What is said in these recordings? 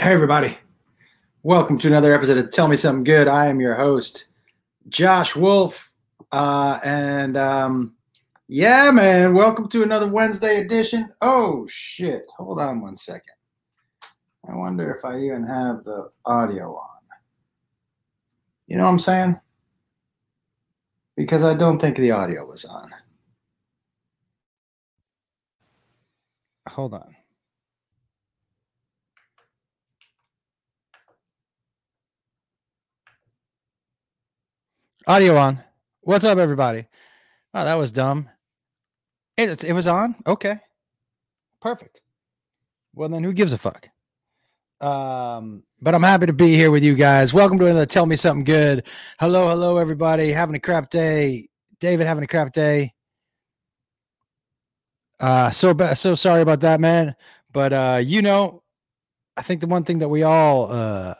Hey, everybody. Welcome to another episode of Tell Me Something Good. I am your host, Josh Wolf. Uh, and um, yeah, man, welcome to another Wednesday edition. Oh, shit. Hold on one second. I wonder if I even have the audio on. You know what I'm saying? Because I don't think the audio was on. Hold on. Audio on. What's up, everybody? Oh, that was dumb. It, it was on? Okay. Perfect. Well, then who gives a fuck? Um, but I'm happy to be here with you guys. Welcome to another Tell Me Something Good. Hello, hello, everybody. Having a crap day. David having a crap day. Uh, so bad, so sorry about that, man. But uh, you know, I think the one thing that we all uh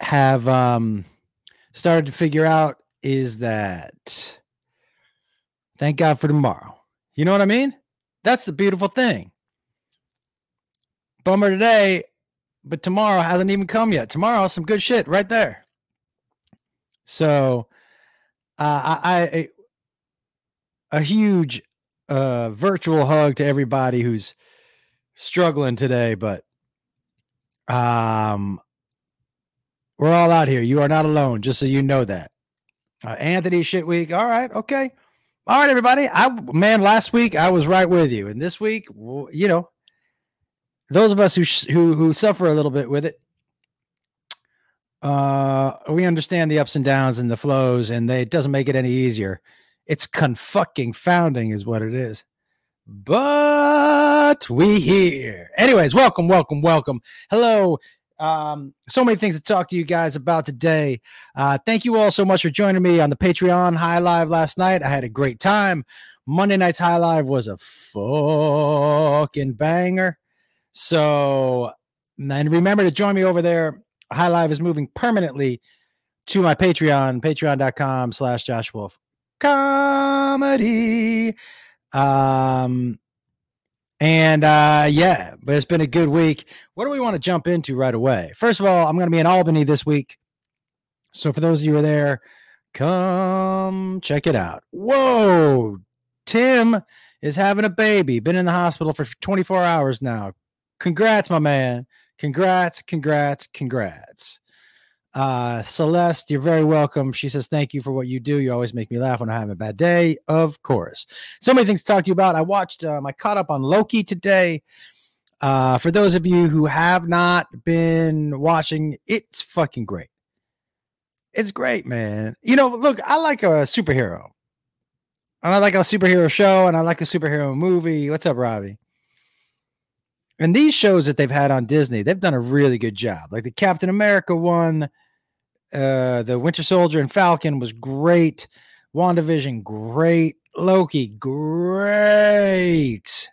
have um started to figure out is that thank God for tomorrow. You know what I mean? That's the beautiful thing. Bummer today, but tomorrow hasn't even come yet. Tomorrow, some good shit right there. So, uh, I, I a huge uh, virtual hug to everybody who's struggling today, but um, we're all out here. You are not alone, just so you know that. Uh, Anthony shit week. All right, okay. All right, everybody. I man, last week I was right with you, and this week, you know, those of us who who who suffer a little bit with it, uh, we understand the ups and downs and the flows, and they, it doesn't make it any easier. It's confucking founding, is what it is. But we here. Anyways, welcome, welcome, welcome. Hello, um, so many things to talk to you guys about today. Uh, thank you all so much for joining me on the Patreon High Live last night. I had a great time. Monday night's High Live was a fucking banger. So, and remember to join me over there. High Live is moving permanently to my Patreon, patreon.com slash Josh Wolf comedy. Um, and uh, yeah, but it's been a good week. What do we want to jump into right away? First of all, I'm going to be in Albany this week. So for those of you who are there, come check it out. Whoa, Tim is having a baby. Been in the hospital for 24 hours now. Congrats, my man. Congrats, congrats, congrats. Uh, Celeste, you're very welcome. She says, Thank you for what you do. You always make me laugh when I have a bad day. Of course. So many things to talk to you about. I watched, um, I caught up on Loki today. Uh, for those of you who have not been watching, it's fucking great. It's great, man. You know, look, I like a superhero. And I like a superhero show and I like a superhero movie. What's up, Robbie? And these shows that they've had on Disney, they've done a really good job. Like the Captain America one, uh, the Winter Soldier and Falcon was great. WandaVision, great. Loki, great.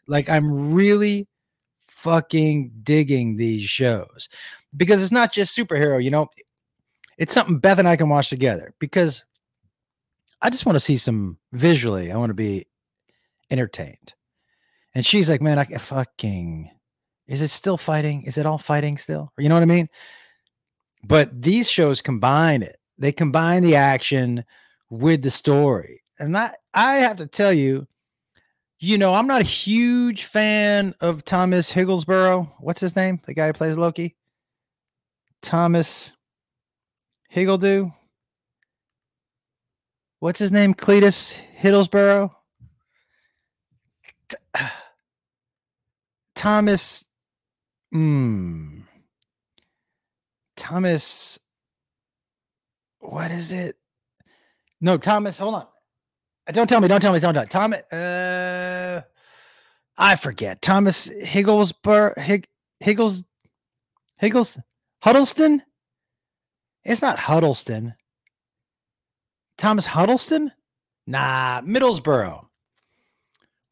Like I'm really fucking digging these shows because it's not just superhero, you know, it's something Beth and I can watch together because I just want to see some visually. I want to be entertained. And she's like, man, I fucking, is it still fighting? Is it all fighting still? You know what I mean? But these shows combine it. They combine the action with the story. And that I have to tell you, you know, I'm not a huge fan of Thomas Higglesborough. What's his name? The guy who plays Loki? Thomas Higgledew. What's his name? Cletus Hiddlesborough. Thomas. Hmm. Thomas. What is it? No, Thomas. Hold on. Uh, don't tell me. Don't tell me. Don't tell me. Thomas. Uh, I forget. Thomas Higglesbur Hig, Higgles Higgles Huddleston. It's not Huddleston. Thomas Huddleston? Nah, Middlesbrough.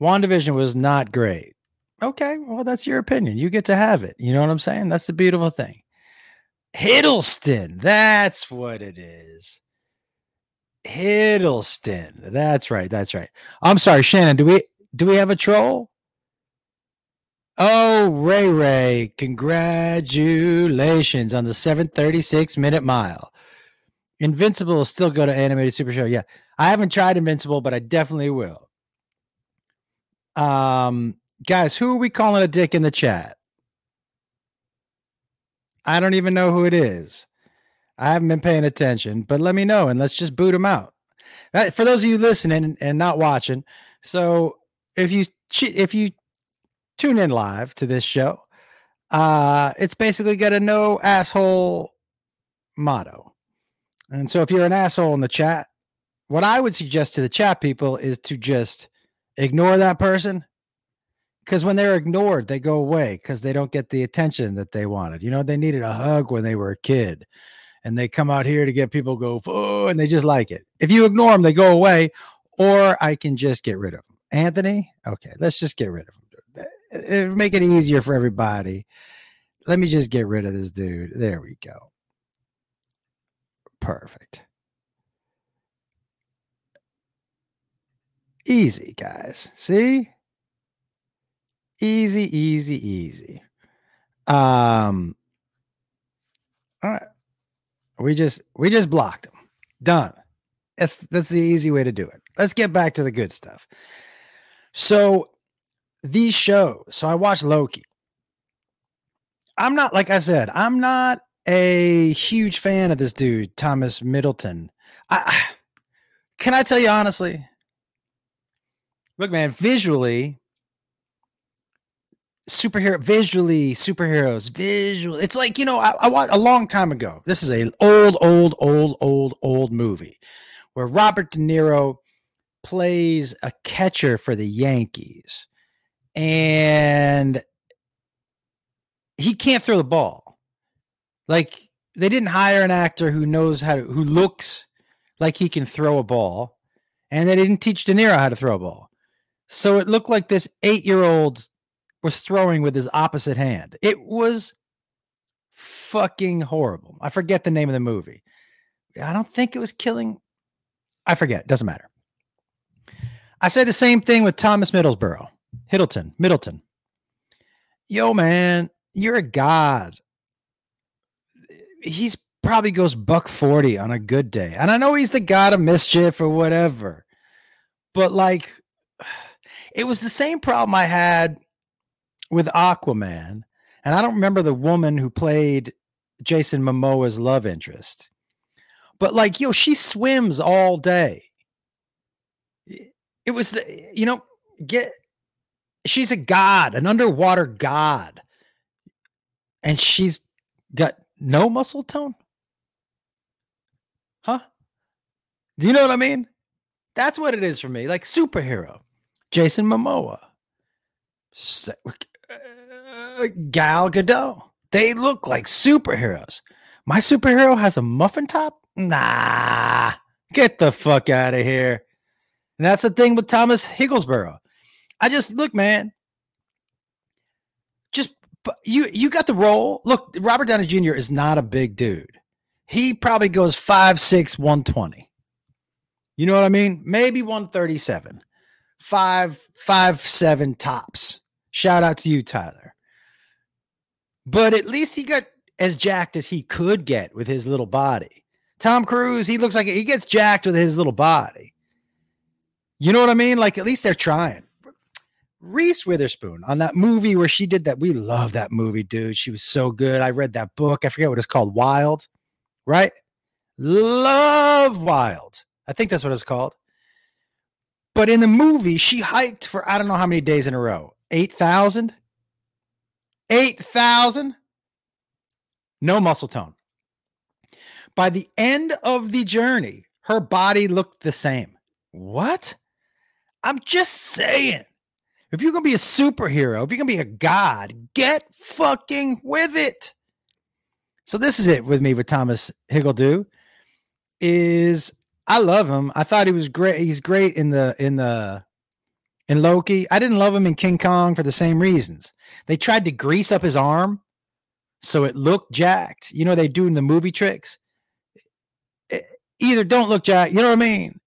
WandaVision was not great. Okay, well, that's your opinion. You get to have it. You know what I'm saying? That's the beautiful thing. Hiddleston. That's what it is. Hiddleston. That's right. That's right. I'm sorry, Shannon. Do we do we have a troll? Oh, Ray Ray, congratulations on the 736 minute mile. Invincible will still go to animated super show. Yeah. I haven't tried Invincible, but I definitely will. Um, guys, who are we calling a dick in the chat? I don't even know who it is. I haven't been paying attention, but let me know and let's just boot him out. Uh, for those of you listening and not watching, so if you if you tune in live to this show, uh, it's basically got a no asshole motto. And so if you're an asshole in the chat, what I would suggest to the chat people is to just ignore that person. Because when they're ignored, they go away because they don't get the attention that they wanted. You know, they needed a hug when they were a kid and they come out here to get people go, oh, and they just like it. If you ignore them, they go away, or I can just get rid of them. Anthony, okay, let's just get rid of them. It'll eh, eh, make it easier for everybody. Let me just get rid of this dude. There we go. Perfect. Easy, guys. See? Easy, easy, easy. Um, all right. We just we just blocked them. Done. That's that's the easy way to do it. Let's get back to the good stuff. So these shows. So I watched Loki. I'm not like I said. I'm not a huge fan of this dude, Thomas Middleton. I can I tell you honestly? Look, man, visually, superhero visually superheroes visual it's like you know I, I watched a long time ago this is a old old old old old movie where robert de niro plays a catcher for the yankees and he can't throw the ball. Like they didn't hire an actor who knows how to who looks like he can throw a ball and they didn't teach de niro how to throw a ball. So it looked like this eight year old was throwing with his opposite hand. It was fucking horrible. I forget the name of the movie. I don't think it was killing. I forget. Doesn't matter. I say the same thing with Thomas Middlesbrough, Hiddleton, Middleton. Yo, man, you're a god. He's probably goes buck 40 on a good day. And I know he's the god of mischief or whatever. But like it was the same problem I had with Aquaman, and I don't remember the woman who played Jason Momoa's love interest, but like, yo, she swims all day. It was, you know, get, she's a god, an underwater god, and she's got no muscle tone. Huh? Do you know what I mean? That's what it is for me. Like superhero, Jason Momoa. Gal Gadot. They look like superheroes. My superhero has a muffin top? Nah, get the fuck out of here. And that's the thing with Thomas Higglesborough. I just look, man. Just you you got the role. Look, Robert Downey Jr. is not a big dude. He probably goes 5'6, 120. You know what I mean? Maybe 137. Five, five, seven tops. Shout out to you, Tyler. But at least he got as jacked as he could get with his little body. Tom Cruise, he looks like he gets jacked with his little body. You know what I mean? Like at least they're trying. Reese Witherspoon on that movie where she did that. We love that movie, dude. She was so good. I read that book. I forget what it's called. Wild, right? Love Wild. I think that's what it's called. But in the movie, she hiked for I don't know how many days in a row. 8,000? 8,000? No muscle tone. By the end of the journey, her body looked the same. What? I'm just saying. If you're going to be a superhero, if you're going to be a god, get fucking with it. So this is it with me with Thomas Higgledew is I love him. I thought he was great. He's great in the in the in Loki. I didn't love him in King Kong for the same reasons. They tried to grease up his arm so it looked jacked. You know, they do in the movie tricks. Either don't look jacked, you know what I mean?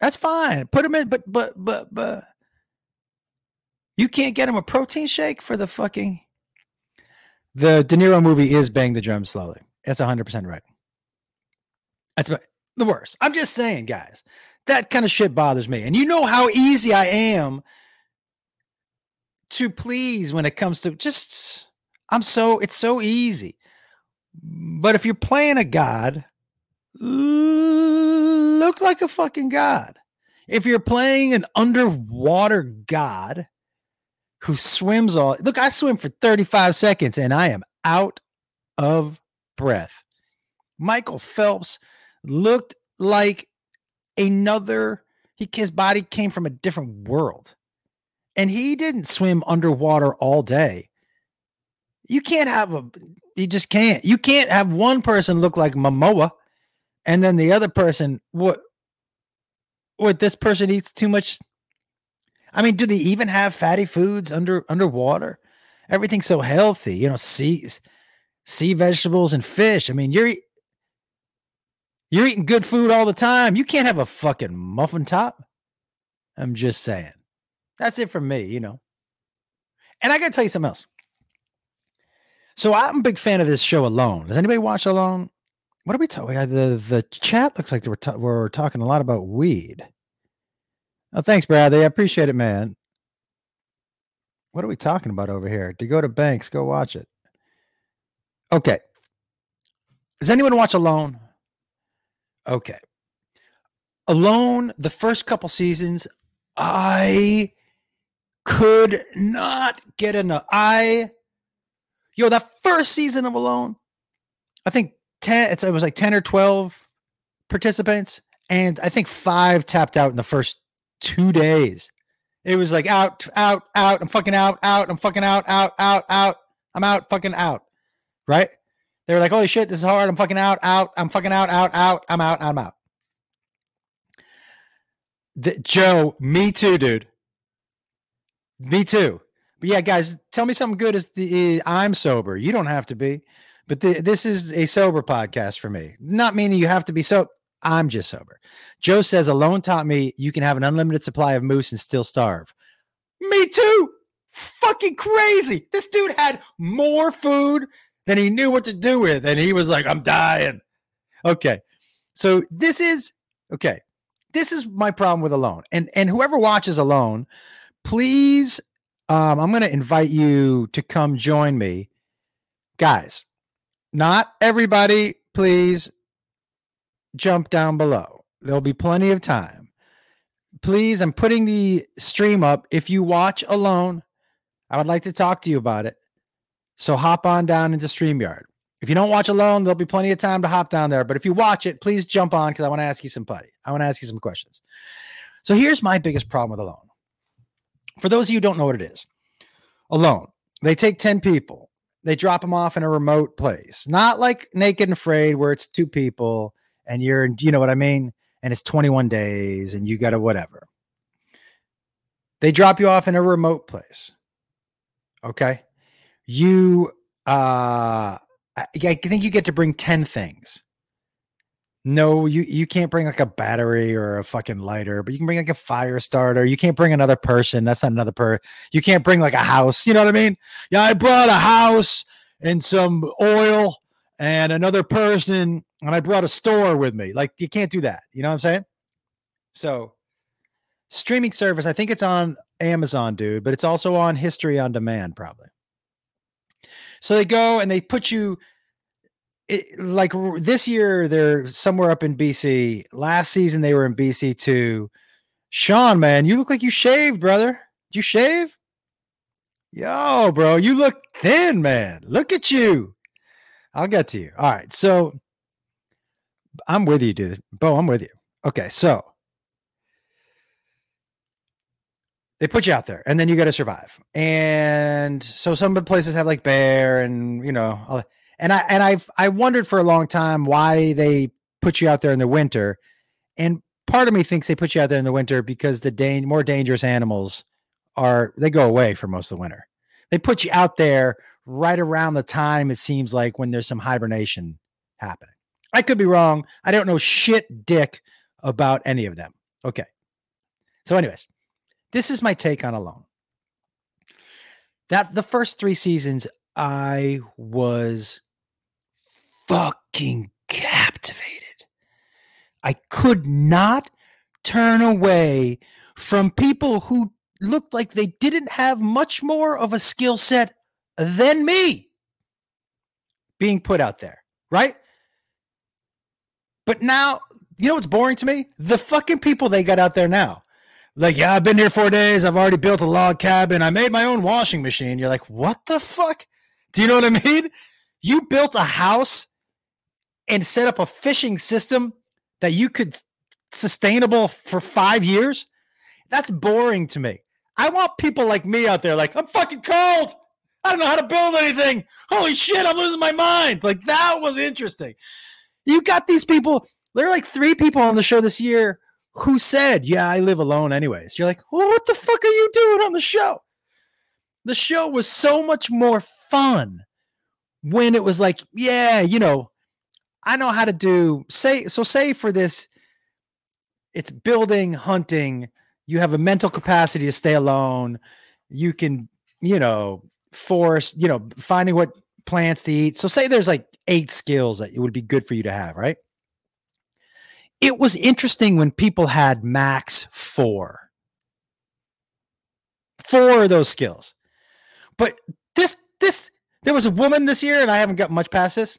That's fine. Put him in, but, but, but, but, You can't get him a protein shake for the fucking. The De Niro movie is Bang the Drum Slowly. That's 100% right. That's the worst. I'm just saying, guys, that kind of shit bothers me. And you know how easy I am to please when it comes to just, I'm so, it's so easy. But if you're playing a god, look like a fucking god. If you're playing an underwater god who swims all, look, I swim for 35 seconds and I am out of breath. Michael Phelps looked like another, he, his body came from a different world. And he didn't swim underwater all day. You can't have a, you just can't. You can't have one person look like Momoa and then the other person, what, what this person eats too much. I mean, do they even have fatty foods under underwater? Everything's so healthy, you know, sea, sea vegetables and fish. I mean, you're you're eating good food all the time. You can't have a fucking muffin top. I'm just saying. That's it for me, you know. And I got to tell you something else. So I'm a big fan of this show Alone. Does anybody watch Alone? What are we talking? The the chat looks like we're ta- we're talking a lot about weed. Oh, thanks, Bradley. I appreciate it, man. What are we talking about over here? To go to banks, go watch it. Okay. Does anyone watch Alone? Okay. Alone, the first couple seasons, I could not get enough. I, yo, that first season of Alone, I think 10, it was like 10 or 12 participants, and I think five tapped out in the first two days. It was like out, out, out. I'm fucking out, out. I'm fucking out, out, out, out. I'm out, fucking out. Right? They were like, holy shit, this is hard. I'm fucking out, out. I'm fucking out, out, out. I'm out, I'm out. The, Joe, me too, dude. Me too. But yeah, guys, tell me something good. Is the eh, I'm sober. You don't have to be, but the, this is a sober podcast for me. Not meaning you have to be so. I'm just sober. Joe says alone taught me you can have an unlimited supply of moose and still starve. Me too. Fucking crazy. This dude had more food than he knew what to do with. And he was like, I'm dying. Okay. So this is okay. This is my problem with Alone. And and whoever watches Alone, please um, I'm gonna invite you to come join me. Guys, not everybody, please jump down below. There'll be plenty of time. Please, I'm putting the stream up. If you watch alone, I would like to talk to you about it. So hop on down into StreamYard. If you don't watch alone, there'll be plenty of time to hop down there. But if you watch it, please jump on because I want to ask you some putty. I want to ask you some questions. So here's my biggest problem with alone. For those of you who don't know what it is, alone, they take 10 people, they drop them off in a remote place, not like naked and afraid where it's two people and you're, you know what I mean? And it's 21 days and you got to whatever. They drop you off in a remote place. Okay you uh I, think you get to bring 10 things. No, you you can't bring like a battery or a fucking lighter, but you can bring like a fire starter. You can't bring another person. That's not another per. You can't bring like a house. You know what I mean? Yeah, I brought a house and some oil and another person, and I brought a store with me. Like you can't do that. You know what I'm saying? So, streaming service. I think it's on Amazon, dude, but it's also on History on Demand, probably. So they go and they put you it, like this year they're somewhere up in BC. Last season they were in BC too. Sean, man, you look like you shaved, brother. Did you shave? Yo, bro, you look thin, man. Look at you. I'll get to you. All right. So I'm with you, dude. Bo, I'm with you. Okay. So they put you out there and then you got to survive. And so some places have like bear and you know, and I and I've I wondered for a long time why they put you out there in the winter. And part of me thinks they put you out there in the winter because the da- more dangerous animals are they go away for most of the winter. They put you out there right around the time it seems like when there's some hibernation happening. I could be wrong. I don't know shit dick about any of them. Okay. So anyways, this is my take on Alone. that the first three seasons, I was fucking captivated. I could not turn away from people who looked like they didn't have much more of a skill set than me being put out there, right? But now, you know what's boring to me? The fucking people they got out there now. Like, yeah, I've been here four days. I've already built a log cabin. I made my own washing machine. You're like, what the fuck? Do you know what I mean? You built a house and set up a fishing system that you could sustainable for five years. That's boring to me. I want people like me out there, like, I'm fucking cold. I don't know how to build anything. Holy shit, I'm losing my mind. Like, that was interesting. You got these people, there are like three people on the show this year who said, Yeah, I live alone anyways. You're like, Well, what the fuck are you doing on the show? The show was so much more fun when it was like, Yeah, you know, I know how to do, say, so say for this, it's building, hunting. You have a mental capacity to stay alone. You can, you know, force, you know, finding what plants to eat. So say there's like eight skills that it would be good for you to have, right? It was interesting when people had max four. Four of those skills. But this, this, there was a woman this year, and I haven't got much past this,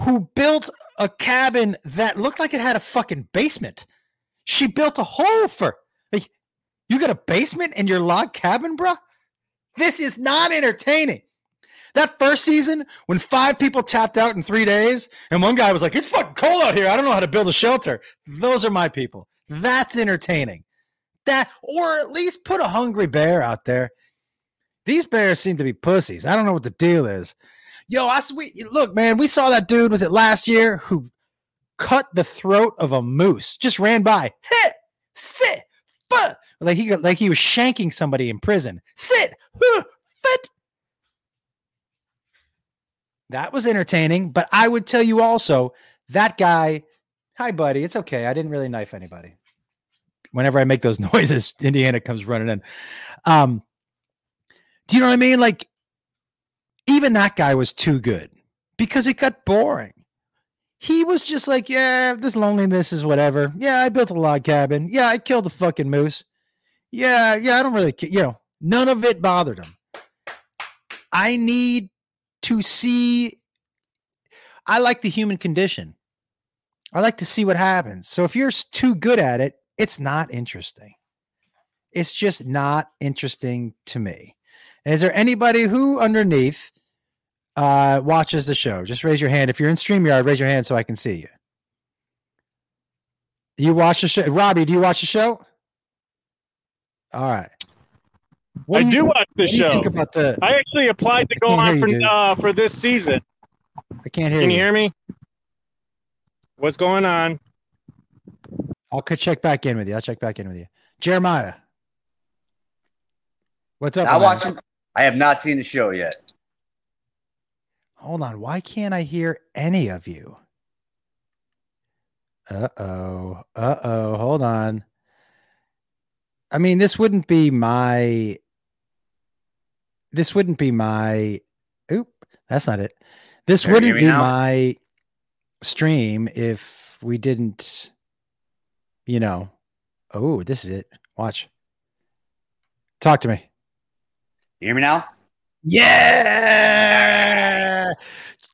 who built a cabin that looked like it had a fucking basement. She built a hole for like you got a basement in your log cabin, bro? This is not entertaining. That first season, when five people tapped out in three days, and one guy was like, It's fucking cold out here. I don't know how to build a shelter. Those are my people. That's entertaining. That, or at least put a hungry bear out there. These bears seem to be pussies. I don't know what the deal is. Yo, I we look, man, we saw that dude, was it last year, who cut the throat of a moose, just ran by. Hit, sit, fuck. Like he like he was shanking somebody in prison. Sit, huh, That was entertaining, but I would tell you also that guy, hi buddy, it's okay. I didn't really knife anybody. Whenever I make those noises, Indiana comes running in. Um, do you know what I mean? Like, even that guy was too good because it got boring. He was just like, yeah, this loneliness is whatever. Yeah, I built a log cabin. Yeah, I killed the fucking moose. Yeah, yeah, I don't really, you know, none of it bothered him. I need to see I like the human condition. I like to see what happens. So if you're too good at it, it's not interesting. It's just not interesting to me. Is there anybody who underneath uh, watches the show? Just raise your hand. If you're in StreamYard, raise your hand so I can see you. You watch the show. Robbie, do you watch the show? All right. What I do, you, watch the show. think about the? I actually applied to go on for you, uh, for this season. I can't hear Can you. you hear me? What's going on? I'll check back in with you. I'll check back in with you. Jeremiah. What's up? I watching. I have not seen the show yet. Hold on. Why can't I hear any of you? Uh oh. Uh oh. Hold on. I mean, this wouldn't be my. This wouldn't be my. Oop, that's not it. This there, wouldn't be now? my stream if we didn't. You know. Oh, this is it. Watch. Talk to me. You hear me now? Yeah.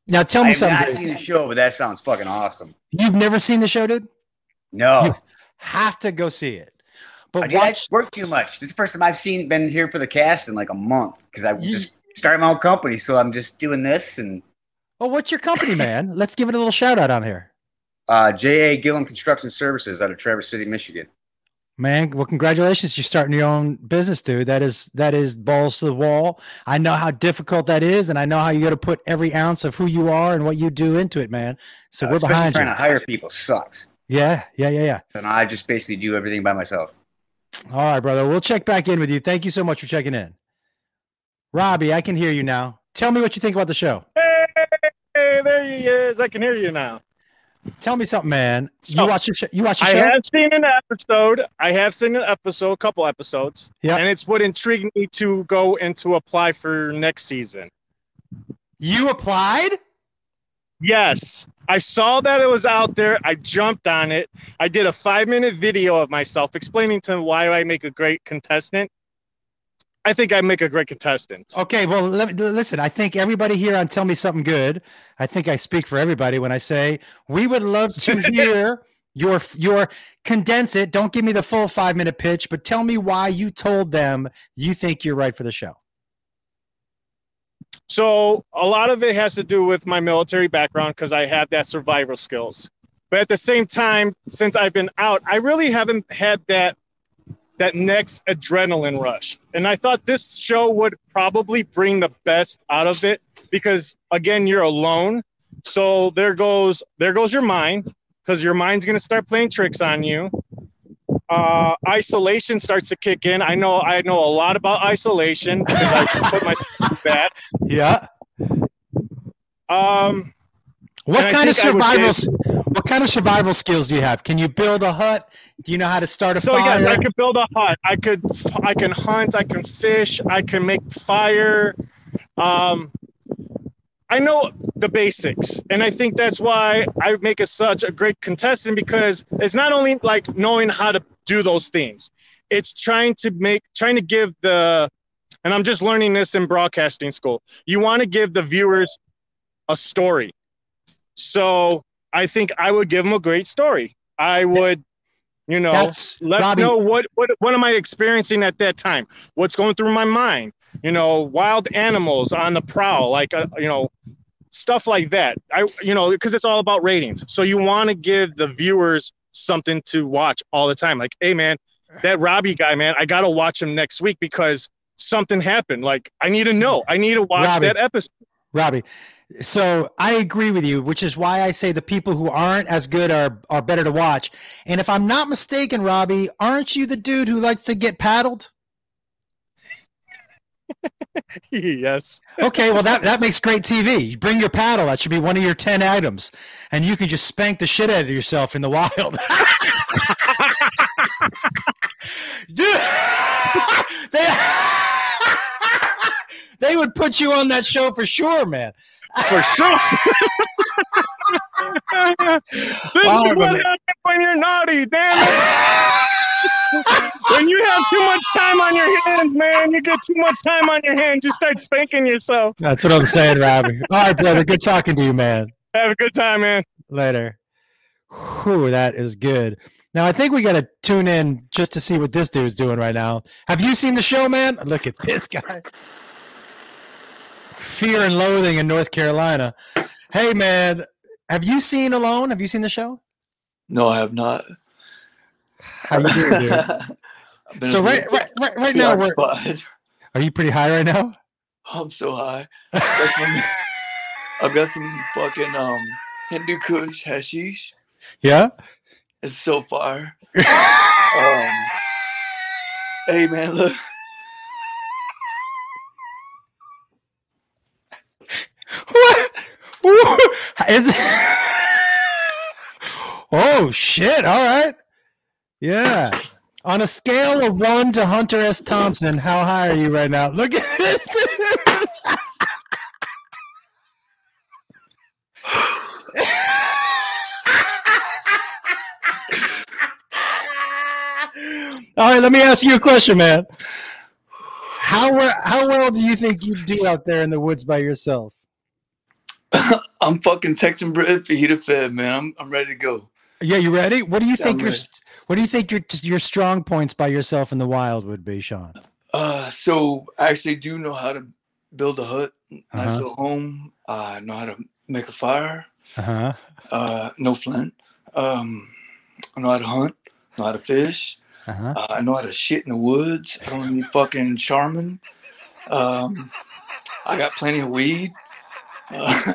Now tell me I something. I've not seen the show, but that sounds fucking awesome. You've never seen the show, dude? No. You have to go see it. But I watch, work too much. This is the first time I've seen been here for the cast in like a month because I you, just started my own company, so I'm just doing this and. Oh, what's your company, man? Let's give it a little shout out on here. Uh, J.A. Gillum Construction Services out of Traverse City, Michigan. Man, well, congratulations! You're starting your own business, dude. That is that is balls to the wall. I know how difficult that is, and I know how you got to put every ounce of who you are and what you do into it, man. So uh, we're behind trying you. Trying to hire people sucks. Yeah, yeah, yeah, yeah. And I just basically do everything by myself. All right, brother. We'll check back in with you. Thank you so much for checking in. Robbie, I can hear you now. Tell me what you think about the show. Hey, there he is. I can hear you now. Tell me something, man. So, you watch the You watch the I show? have seen an episode. I have seen an episode, a couple episodes. Yeah. And it's what intrigued me to go and to apply for next season. You applied? Yes. I saw that it was out there. I jumped on it. I did a five minute video of myself explaining to why I make a great contestant. I think I make a great contestant. Okay, well, let me, listen. I think everybody here on Tell Me Something Good. I think I speak for everybody when I say we would love to hear your your condense it. Don't give me the full five minute pitch, but tell me why you told them you think you're right for the show. So a lot of it has to do with my military background because I have that survival skills. But at the same time, since I've been out, I really haven't had that that next adrenaline rush. And I thought this show would probably bring the best out of it because again, you're alone. So there goes there goes your mind because your mind's gonna start playing tricks on you. Uh, isolation starts to kick in. I know I know a lot about isolation because I put myself in that. Yeah. Um, what kind of survival? What kind of survival skills do you have? Can you build a hut? Do you know how to start a so, fire? yeah, I could build a hut. I could I can hunt. I can fish. I can make fire. Um, I know the basics, and I think that's why I make it such a great contestant because it's not only like knowing how to do those things, it's trying to make trying to give the, and I'm just learning this in broadcasting school. You want to give the viewers a story, so I think I would give them a great story. I would, you know, That's, let Robbie, know what what what am I experiencing at that time? What's going through my mind? You know, wild animals on the prowl, like uh, you know, stuff like that. I you know, because it's all about ratings. So you want to give the viewers something to watch all the time. Like, hey man, that Robbie guy, man, I gotta watch him next week because something happened. Like, I need to know. I need to watch Robbie, that episode. Robbie, so I agree with you, which is why I say the people who aren't as good are are better to watch. And if I'm not mistaken, Robbie, aren't you the dude who likes to get paddled? yes. Okay, well that that makes great TV. Bring your paddle. That should be one of your ten items, and you can just spank the shit out of yourself in the wild. they, they would put you on that show for sure, man. For sure. this Oh, is what happens when you're naughty, damn it. when you have too much time on your hands, man, you get too much time on your hands, you start spanking yourself. That's what I'm saying, Robbie. All right, brother. Good talking to you, man. Have a good time, man. Later. Whew, that is good. Now I think we got to tune in just to see what this dude's doing right now. Have you seen the show, man? Look at this guy. Fear and Loathing in North Carolina. Hey, man, have you seen Alone? Have you seen the show? No, I have not. How you doing, dude? So right, right, right, right now, we're, are you pretty high right now? I'm so high. I've got some fucking um Hindu Kush hashish. yeah. It's so far. Um, hey man, look. What? Is it? Oh shit! All right. Yeah. On a scale of one to Hunter S. Thompson, how high are you right now? Look at this. All right, let me ask you a question, man. How how well do you think you do out there in the woods by yourself? I'm fucking texting Britt for you to fed, man. I'm I'm ready to go. Yeah, you ready? What do you Yeah, think I'm your ready. What do you think your your strong points by yourself in the wild would be, Sean? Uh, so I actually do know how to build a hut, nice Uh-huh. little home. Uh, I know how to make a fire. Uh huh. Uh, no flint. Um, I know how to hunt. I know how to fish. Uh huh. Uh, I know how to shit in the woods. I don't need fucking Charmin. Um, I got plenty of weed. Uh,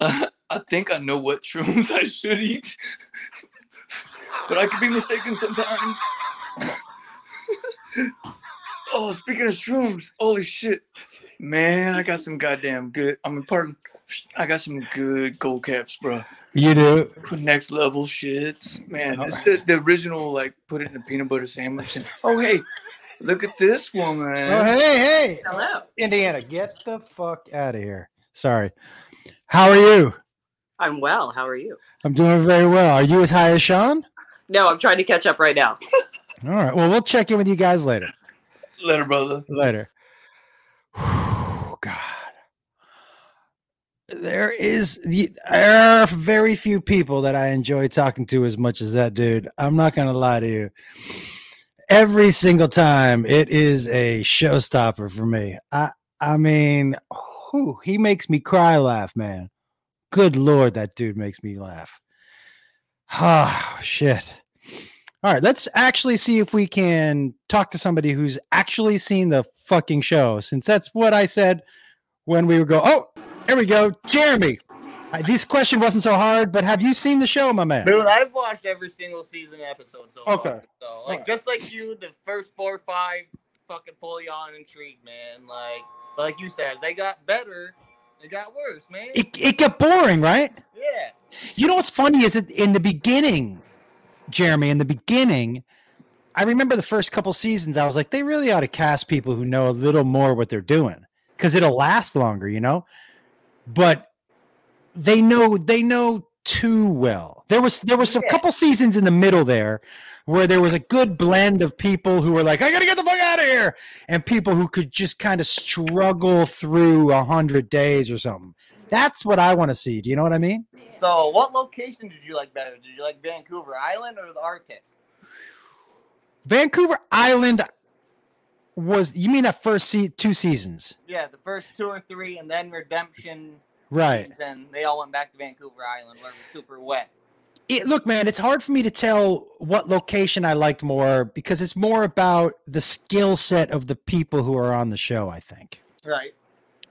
I think I know what shrooms I should eat, but I could be mistaken sometimes. oh, speaking of shrooms, holy shit, man! I got some goddamn good. I mean, pardon, I got some good gold caps, bro. You do. For next level shits, man. Oh. This is the original, like, put it in a peanut butter sandwich. And oh, hey, look at this woman. Oh, hey, hey, Hello. Indiana, get the fuck out of here. Sorry. How are you? I'm well. How are you? I'm doing very well. Are you as high as Sean? No, I'm trying to catch up right now. All right. Well, we'll check in with you guys later. Later, brother. Later. Whew, God. There is the there are very few people that I enjoy talking to as much as that dude. I'm not gonna lie to you. Every single time it is a showstopper for me. I I mean, whew, he makes me cry laugh, man. Good lord, that dude makes me laugh. Oh shit. All right, let's actually see if we can talk to somebody who's actually seen the fucking show, since that's what I said when we would go. Oh, here we go, Jeremy. This question wasn't so hard, but have you seen the show, my man? Dude, I've watched every single season episode so Okay. far. So, like, just like you, the first four or five fucking pull you on intrigue, man. Like, like you said, as they got better, it got worse, man. It, it got boring, right? Yeah. You know what's funny is that in the beginning, Jeremy, in the beginning, I remember the first couple seasons, I was like, they really ought to cast people who know a little more what they're doing because it'll last longer, you know? But they know they know too well. There was there was a Yeah. couple seasons in the middle there where there was a good blend of people who were like, I gotta get the fuck out of here, and people who could just kind of struggle through a hundred days or something. That's what I want to see. Do you know what I mean? So, what location did you like better? Did you like Vancouver Island or the Arctic? Vancouver Island was you mean that first se- two seasons, Yeah, the first two or three, and then Redemption. right? And they all went back to Vancouver Island where it was super wet. It, look, man, it's hard for me to tell what location I liked more because it's more about the skill set of the people who are on the show. I think Right.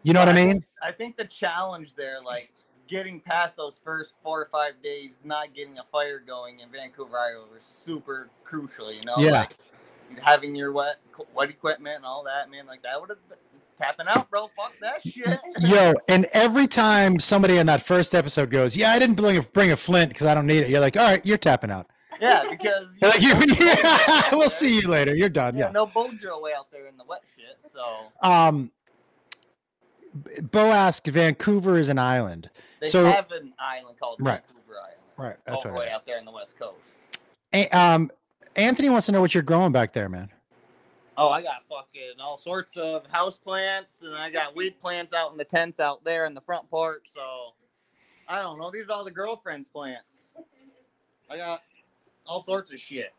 you know what I I mean. I think the challenge there, like getting past those first four or five days, not getting a fire going in Vancouver Island, was super crucial. You know, Yeah. like having your wet wet equipment and all that, man. Like that would have tapping out, bro. Fuck that shit. Yo, and every time somebody in that first episode goes, "Yeah, I didn't bring a, bring a flint because I don't need it," you're like, "All right, you're tapping out." yeah, because You're like, "You- drill we'll see you later. You're done. Yeah, Yeah. no bow drill way out there in the wet shit. So Um, Bo asked, "Vancouver is an island." they So- have an island called Right. Vancouver Island, Right. all That's right. way out there in the west coast. A- um, Anthony wants to know what you're growing back there, man. Oh, I got fucking all sorts of house plants, and I got weed plants out in the tents out there in the front porch. So I don't know. These are all the girlfriend's plants. I got all sorts of shit.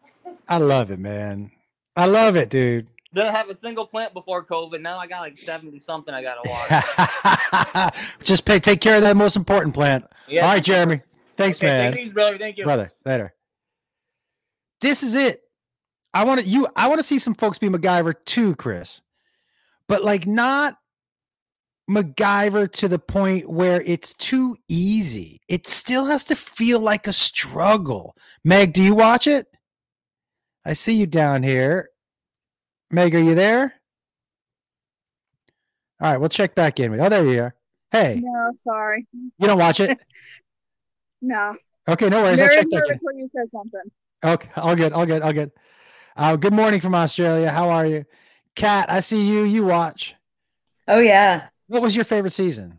I love it, man. I love it, dude. Didn't have a single plant before COVID. Now I got like seventy something. I gotta water. Just pay, take care of that most important plant. Yeah. All right, Jeremy. Thanks, Okay, man. These, brother. Thank you. Brother, later. This is it. I want to you. I want to see some folks be MacGyver too, Chris, but like not MacGyver to the point where it's too easy. It still has to feel like a struggle. Meg, do you watch it? I see you down here. Meg, are you there? All right, we'll check back in with. Oh, there you are. Hey, No, sorry. you don't watch it? No. Okay, no worries. I'll check back in. you said something. Okay, all good, all good, all good. Uh, good morning from Australia. How are you, Kat? I see you. You watch. Oh yeah. What was your favorite season?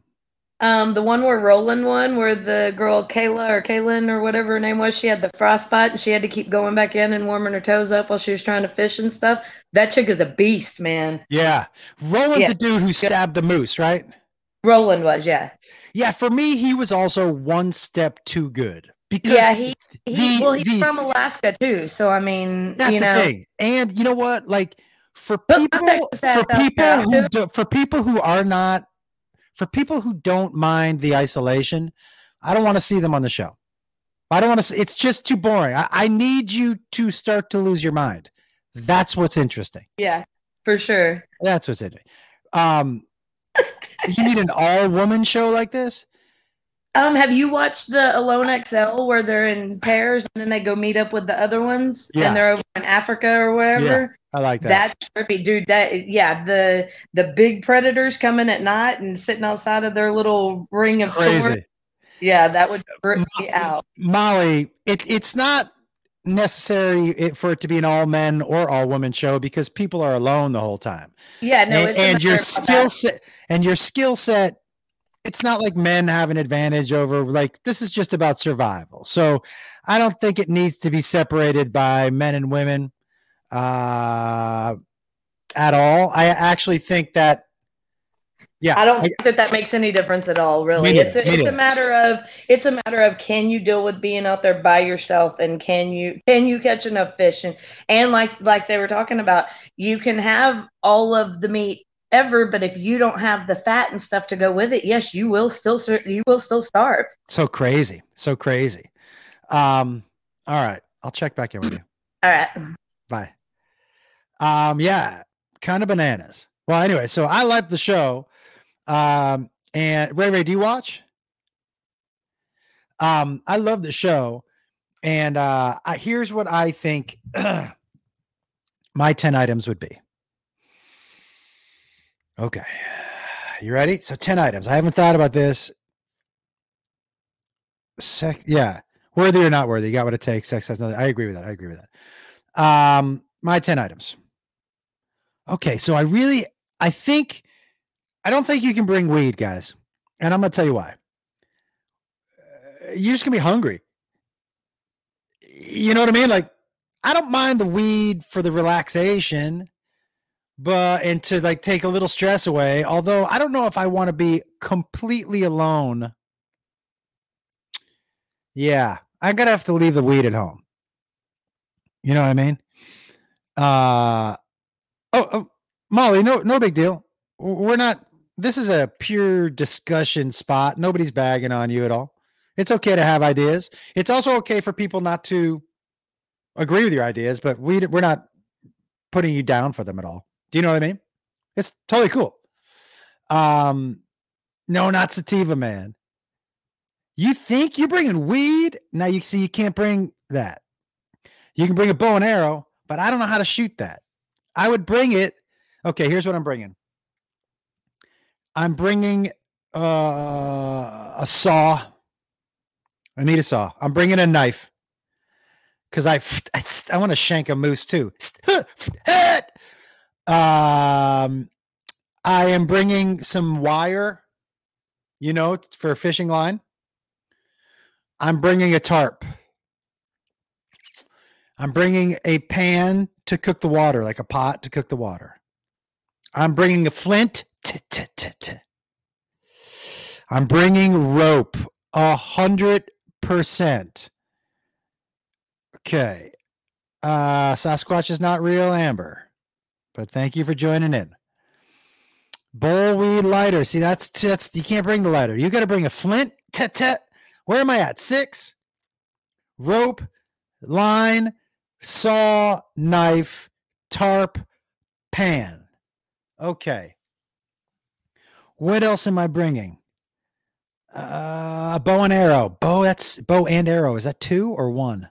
Um, the one where Roland won, where the girl Kayla or Kaylin or whatever her name was, she had the frostbite and she had to keep going back in and warming her toes up while she was trying to fish and stuff. That chick is a beast, man. Yeah, Roland's Yeah. the dude who stabbed the moose, right? Roland was, yeah. Yeah, for me, he was also one step too good because Yeah, he, he the- well, he's the- from Alaska too, so I mean, that's you the thing. And you know what? Like for people, for people who do, for people who are not, for people who don't mind the isolation, I don't want to see them on the show. I don't want to. See, it's just too boring. I, I need you to start to lose your mind. That's what's interesting. yeah, for sure. That's what's interesting. Um, you need an all-woman show like this. Um, have you watched the Alone XL where they're in pairs and then they go meet up with the other ones Yeah. and they're over in Africa or wherever? Yeah, I like that. That's trippy, dude. That yeah, the the big predators coming at night and sitting outside of their little ring of thorns. Crazy. Yeah, that would trip me out. Molly, it, it's not necessary it, for it to be an all men or all women show because people are alone the whole time. Yeah, no, and, it's and your skill set and your skill set it's not like men have an advantage over like this is just about survival. So i don't think it needs to be separated by men and women uh at all. I actually think that yeah. I don't think that that makes any difference at all, really. It's a, it's a matter of it's a matter of can you deal with being out there by yourself and can you can you catch enough fish? And and like like they were talking about, you can have all of the meat ever, but if you don't have the fat and stuff to go with it, yes, you will still you will still starve. so crazy so crazy um all right i'll check back in with you All right. Bye. Um, yeah, kind of bananas. Well, anyway, so I like the show. Um, and Ray Ray, do you watch? Um, I love the show, and uh, I, here's what I think my ten items would be. Okay, you ready? So ten items. I haven't thought about this. Sec, yeah, worthy or not worthy, you got what it takes. Sex has nothing. I agree with that. I agree with that. Um, my 10 items. Okay, so I really I think I don't think you can bring weed, guys. And I'm gonna tell you why. Uh, You're just gonna be hungry. You know what I mean? Like, I don't mind the weed for the relaxation, but and to like take a little stress away. Although I don't know if I want to be completely alone. Yeah, I'm gonna have to leave the weed at home. You know what I mean? Uh oh, oh Molly, no no big deal. We're not this is a pure discussion spot. Nobody's bagging on you at all. It's okay to have ideas. It's also okay for people not to agree with your ideas, but we we're not putting you down for them at all. Do you know what I mean? It's totally cool. Um no, not sativa, man. You think you're bringing weed? Now you see you can't bring that. You can bring a bow and arrow, but I don't know how to shoot that. I would bring it. Okay, here's what I'm bringing. I'm bringing uh, a saw. I need a saw. I'm bringing a knife because I I want to shank a moose too. Um, I am bringing some wire, you know, for a fishing line. I'm bringing a tarp. I'm bringing a pan to cook the water, like a pot to cook the water. I'm bringing a flint. I'm bringing rope. A hundred percent. Okay. Uh, Sasquatch is not real, Amber. But thank you for joining in. Bullweed lighter. See, that's that's you can't bring the lighter. You got to bring a flint. Tet tet. Where am I at? Six. Rope, line, saw, knife, tarp, pan. Okay. What else am I bringing? Uh, a bow and arrow. Bow. That's bow and arrow. Is that two or one?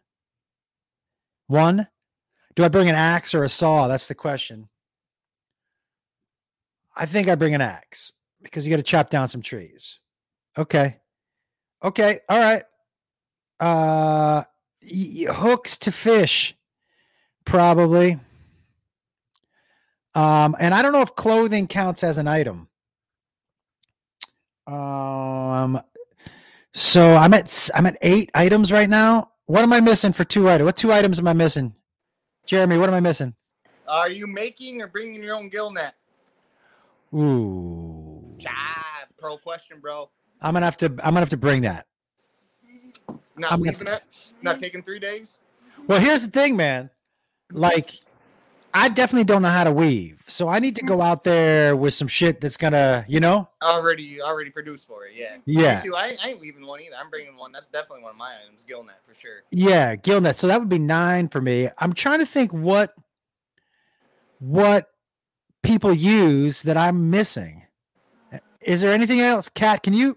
One. Do I bring an axe or a saw? That's the question. I think I bring an axe because you got to chop down some trees. Okay. Okay. All right. Uh, y- hooks to fish, probably. Um, and I don't know if clothing counts as an item. Um, so I'm at I'm at eight items right now. What am I missing for two items? What two items am I missing? Jeremy, what am I missing? Are you making or bringing your own gill net? Ooh, Ah, pro question, bro. I'm gonna have to I'm gonna have to bring that. Not I'm leaving it. Not taking three days. Well, here's the thing, man. Like, I definitely don't know how to weave, so I need to go out there with some shit that's gonna, you know, Already, already produced for it. Yeah. Yeah. I, I ain't leaving one either. I'm bringing one. That's definitely one of my items. Gill net for sure. yeah, gillnet. So that would be nine for me. I'm trying to think what what people use that I'm missing. Is there anything else, Kat? Can you?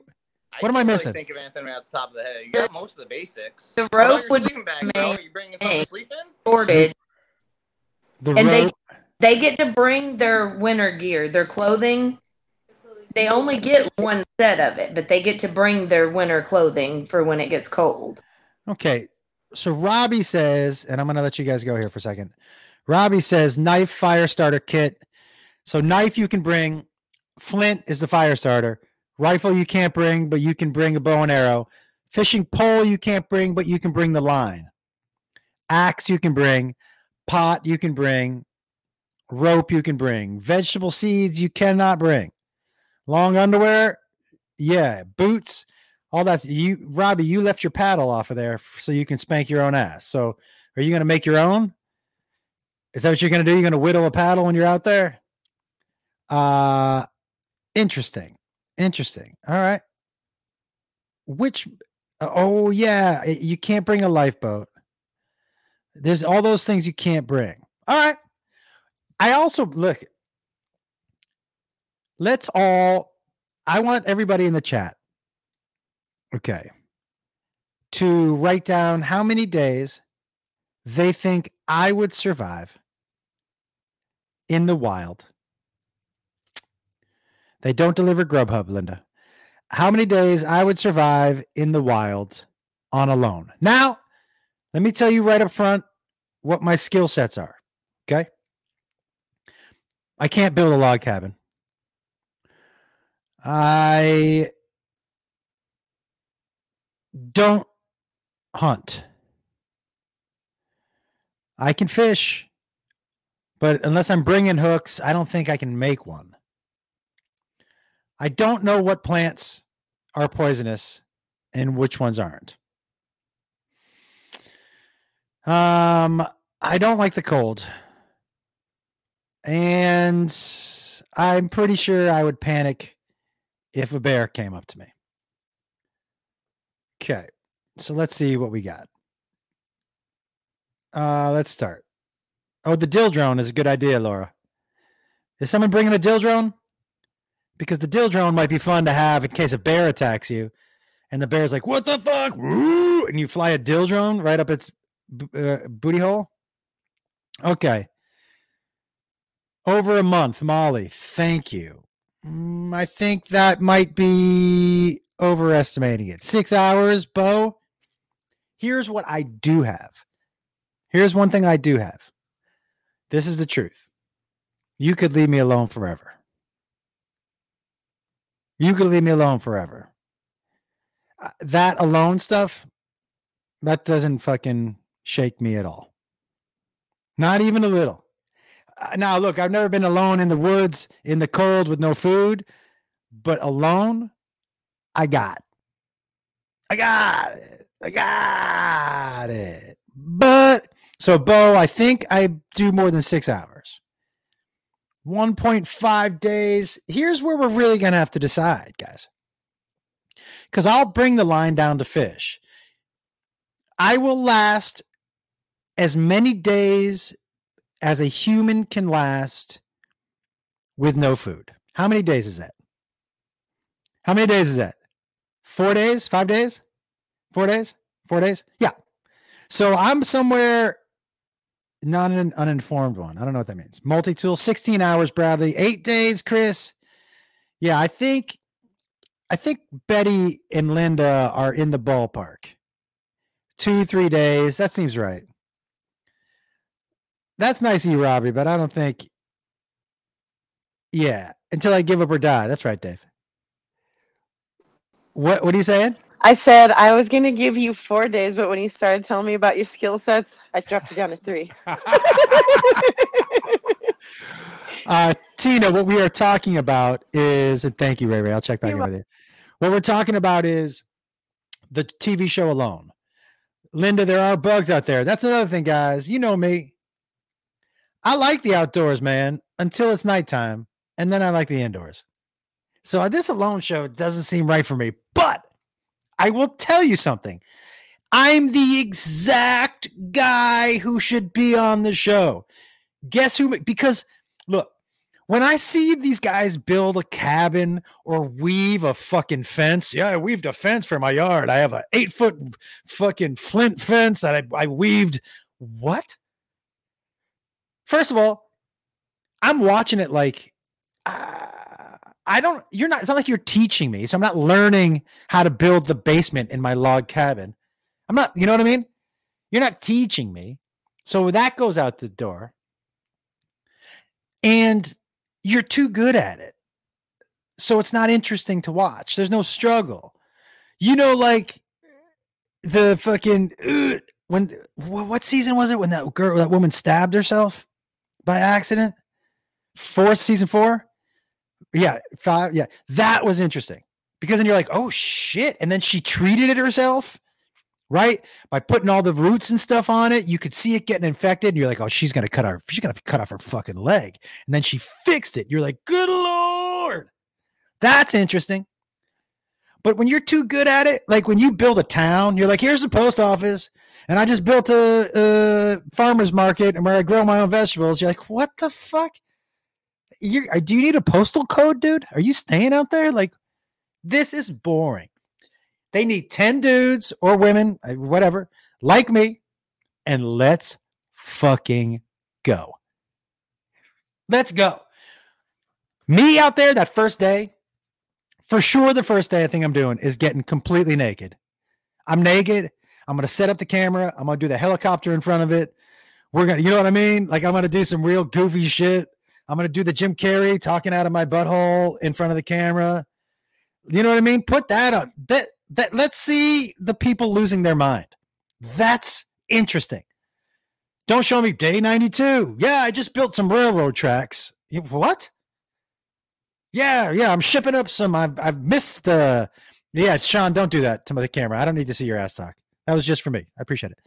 What am I can't really missing? think of anything right off the top of the head. You got most of the basics. The rope would sleeping bag, bro? Are you bringing something to make- sleep in? Sorted. The And they- They get to bring their winter gear, their clothing. They only get one set of it, but they get to bring their winter clothing for when it gets cold. Okay. So Robbie says, and I'm going to let you guys go here for a second. Robbie says knife fire starter kit. So knife you can bring, flint is the fire starter. Rifle you can't bring, but you can bring a bow and arrow. Fishing pole you can't bring, but you can bring the line. Axe you can bring. Pot you can bring. Rope you can bring. Vegetable seeds you cannot bring. Long underwear, yeah. Boots, all that's you. Robbie, you left your paddle off of there so you can spank your own ass. So are you going to make your own? Is that what you're going to do? You're going to whittle a paddle when you're out there? Uh, interesting. Interesting. All right. Which, oh, yeah. You can't bring a lifeboat. There's all those things you can't bring. All right. I also look, let's all, I want everybody in the chat, okay, to write down how many days they think I would survive in the wild. They don't deliver Grubhub, Linda. How many days I would survive in the wild on alone. Now, let me tell you right up front what my skill sets are. Okay. I can't build a log cabin. I don't hunt. I can fish, but unless I'm bringing hooks, I don't think I can make one. I don't know what plants are poisonous and which ones aren't. Um, I don't like the cold. And I'm pretty sure I would panic if a bear came up to me. Okay. So let's see what we got. Uh, let's start. Oh, the dill drone is a good idea, Laura. Is someone bringing a dill drone? Because the dill drone might be fun to have in case a bear attacks you, and the bear's like, "What the fuck?" And you fly a dill drone right up its uh, booty hole. Okay. Over a month, Molly. Thank you. Mm, I think that might be overestimating it. Six hours, Bo. Here's what I do have. Here's one thing I do have. This is the truth. You could leave me alone forever. You could leave me alone forever. Uh, That alone stuff, that doesn't fucking shake me at all. Not even a little. Uh, Now, look, I've never been alone in the woods in the cold with no food, but alone, I got. I got it. I got it. But so, Bo, I think I do more than six hours. 1.5 days. Here's where we're really going to have to decide, guys. Because I'll bring the line down to fish. I will last as many days as a human can last with no food. How many days is that? How many days is that? Four days? Five days? Four days? Four days? Yeah. So I'm somewhere not an uninformed one. I don't know what that means. Multi tool, 16 hours, Bradley. Eight days, Chris. Yeah, I think I think Betty and Linda are in the ballpark. Two, three days. That seems right. That's nice of you, Robbie, but I don't think. Yeah, until I give up or die. That's right, Dave. What What are you saying? I said I was going to give you four days, but when you started telling me about your skill sets, I dropped it down to three. Uh, Tina, what we are talking about is, and thank you, Ray Ray. I'll check back in You're with you. What we're talking about is the TV show alone. Linda, there are bugs out there. That's another thing, guys. You know me. I like the outdoors, man, until it's nighttime, and then I like the indoors. So uh, this alone show doesn't seem right for me. But I will tell you something. I'm the exact guy who should be on the show. Guess who? Because look, when I see these guys build a cabin or weave a fucking fence, yeah, I weaved a fence for my yard. I have a eight foot fucking flint fence that I, I weaved. What? First of all, I'm watching it like uh, I don't. You're not. It's not like you're teaching me. So I'm not learning how to build the basement in my log cabin. I'm not. You know what I mean? You're not teaching me. So that goes out the door. And you're too good at it. So it's not interesting to watch. There's no struggle. You know, like the fucking when what season was it when that girl that woman stabbed herself by accident? Fourth season four? Yeah, five. Yeah, that was interesting because then you're like, oh shit, and then she treated it herself, right? By putting all the roots and stuff on it, you could see it getting infected, and you're like, oh, she's gonna cut her, she's gonna cut off her fucking leg, and then she fixed it. You're like, good lord, that's interesting. But when you're too good at it, like when you build a town, you're like, here's the post office, and I just built a, a farmer's market and where I grow my own vegetables. You're like, what the fuck? You do you need a postal code, dude? Are you staying out there? Like, this is boring. They need 10 dudes or women, uh, whatever, like me, and let's fucking go. Let's go. Me out there that first day, for sure, the first day I think I'm doing is getting completely naked. I'm naked. I'm going to set up the camera. I'm going to do the helicopter in front of it. We're going to, you know what I mean? Like, I'm going to do some real goofy shit. I'm going to do the Jim Carrey talking out of my butthole in front of the camera. You know what I mean? Put that on. That, that, let's see the people losing their mind. That's interesting. Don't show me day 92. Yeah, I just built some railroad tracks. You- What? Yeah, yeah, I'm shipping up some. I've I've missed the. Yeah, Sean, don't do that to the camera. I don't need to see your ass talk. That was just for me. I appreciate it.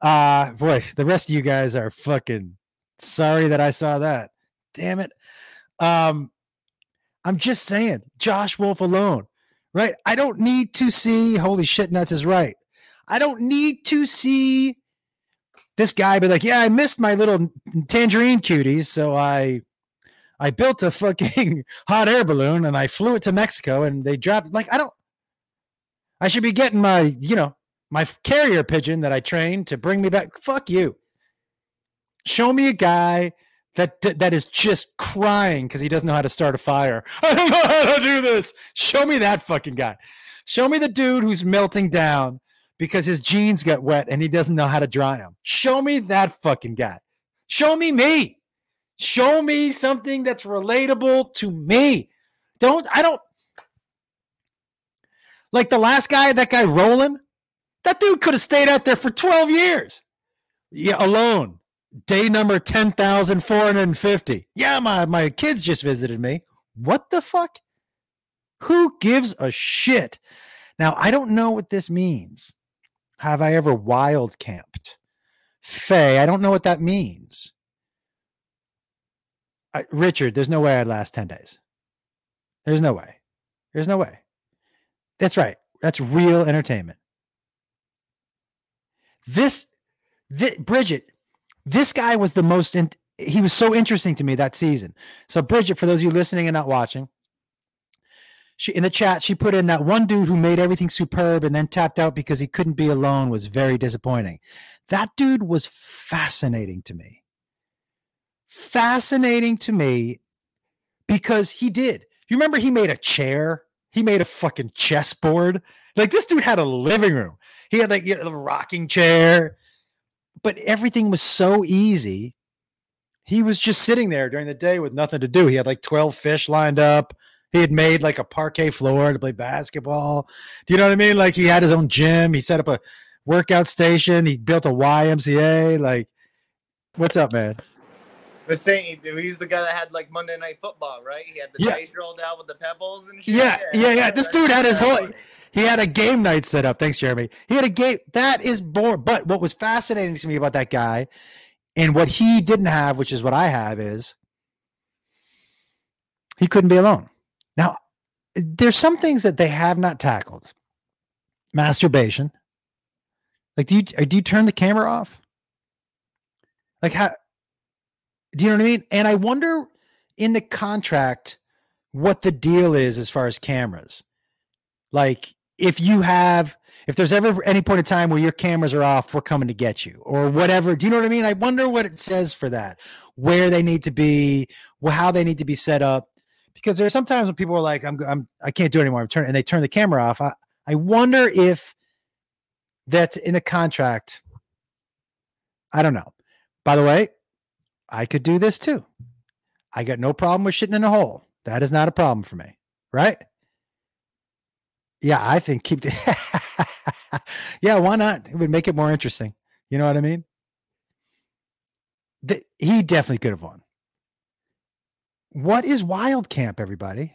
Uh boy, the rest of you guys are fucking sorry that I saw that. Damn it. Um, I'm just saying, Josh Wolf alone, right? I don't need to see. Holy shit, nuts is right. I don't need to see this guy be like, yeah, I missed my little tangerine cuties, so I I built a fucking hot air balloon and I flew it to Mexico and they dropped like I don't I should be getting my, you know, my carrier pigeon that I trained to bring me back. Fuck you. Show me a guy that that is just crying because he doesn't know how to start a fire. I don't know how to do this. Show me that fucking guy. Show me the dude who's melting down because his jeans got wet and he doesn't know how to dry them. Show me that fucking guy. Show me me. Show me something that's relatable to me. Don't I don't like the last guy, that guy Roland. That dude could have stayed out there for 12 years. Yeah, alone. Day number 10,450. Yeah, my, my kids just visited me. What the fuck? Who gives a shit? Now, I don't know what this means. Have I ever wild camped? Faye, I don't know what that means. I, Richard, there's no way I'd last 10 days. There's no way. There's no way. That's right. That's real entertainment. This, thi- Bridget, this guy was the most, in, he was so interesting to me that season. So, Bridget, for those of you listening and not watching, she in the chat, she put in that one dude who made everything superb and then tapped out because he couldn't be alone was very disappointing. That dude was fascinating to me. Fascinating to me because he did. You remember he made a chair? He made a fucking chessboard. Like this dude had a living room. He had like you know, a rocking chair, but everything was so easy. He was just sitting there during the day with nothing to do. He had like 12 fish lined up. He had made like a parquet floor to play basketball. Do you know what I mean? Like he had his own gym. He set up a workout station. He built a YMCA. Like, what's up, man? The same. He's the guy that had like Monday Night Football, right? He had the Yeah. dice rolled out with the pebbles and shit. Yeah, yeah, yeah. This dude had his whole. He had a game night set up. Thanks, Jeremy. He had a game. That is boring. But what was fascinating to me about that guy, and what he didn't have, which is what I have, is he couldn't be alone. Now, there's some things that they have not tackled. Masturbation. Like, do you do you turn the camera off? Like how? Do you know what I mean? And I wonder in the contract what the deal is as far as cameras. Like if you have if there's ever any point in time where your cameras are off, we're coming to get you or whatever. Do you know what I mean? I wonder what it says for that. Where they need to be, how they need to be set up. Because there are sometimes when people are like, "I'm, I'm, I can't do it anymore," I'm turn, and they turn the camera off. I, I wonder if that's in a contract. I don't know. By the way, I could do this too. I got no problem with shitting in a hole. That is not a problem for me, right? Yeah, I think keep the. yeah, why not? It would make it more interesting. You know what I mean? The, he definitely could have won. What is wild camp, everybody?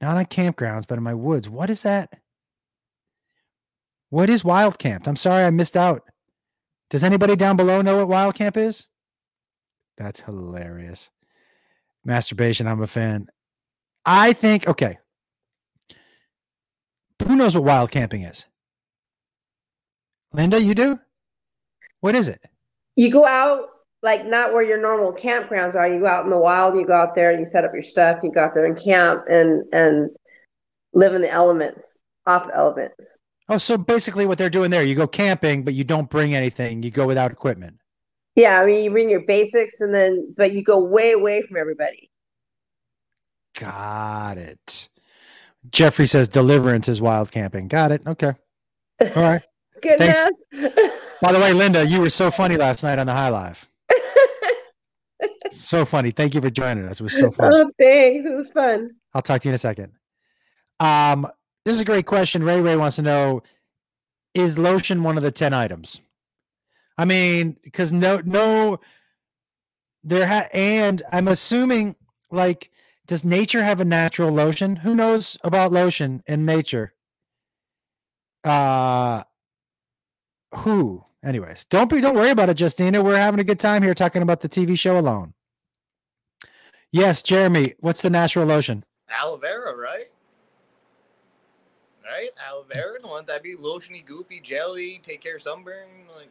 Not on campgrounds, but in my woods. What is that? What is wild camp? I'm sorry I missed out. Does anybody down below know what wild camp is? That's hilarious. Masturbation, I'm a fan. I think, okay. Who knows what wild camping is? Linda, you do? What is it? You go out like not where your normal campgrounds are. You go out in the wild. You go out there and you set up your stuff. You go out there and camp and and live in the elements, off the elements. Oh, so basically what they're doing there, you go camping, but you don't bring anything. You go without equipment. Yeah, I mean you bring your basics and then but you go way away from everybody. Got it. Jeffrey says deliverance is wild camping. Got it. Okay. All right. Good Thanks. By the way, Linda, you were so funny last night on the High Live. so funny. Thank you for joining us. It was so fun. Oh, thanks. It was fun. I'll talk to you in a second. Um, this is a great question. Ray Ray wants to know: Is lotion one of the ten items? I mean, because no, no, there ha- and I'm assuming like, does nature have a natural lotion? Who knows about lotion in nature? Uh, who? Anyways, don't be, don't worry about it, Justina. We're having a good time here talking about the TV show alone. Yes, Jeremy. What's the natural lotion? Aloe vera, right? Right? Aloe vera. Don't that be lotiony, goopy, jelly, take care of sunburn. Like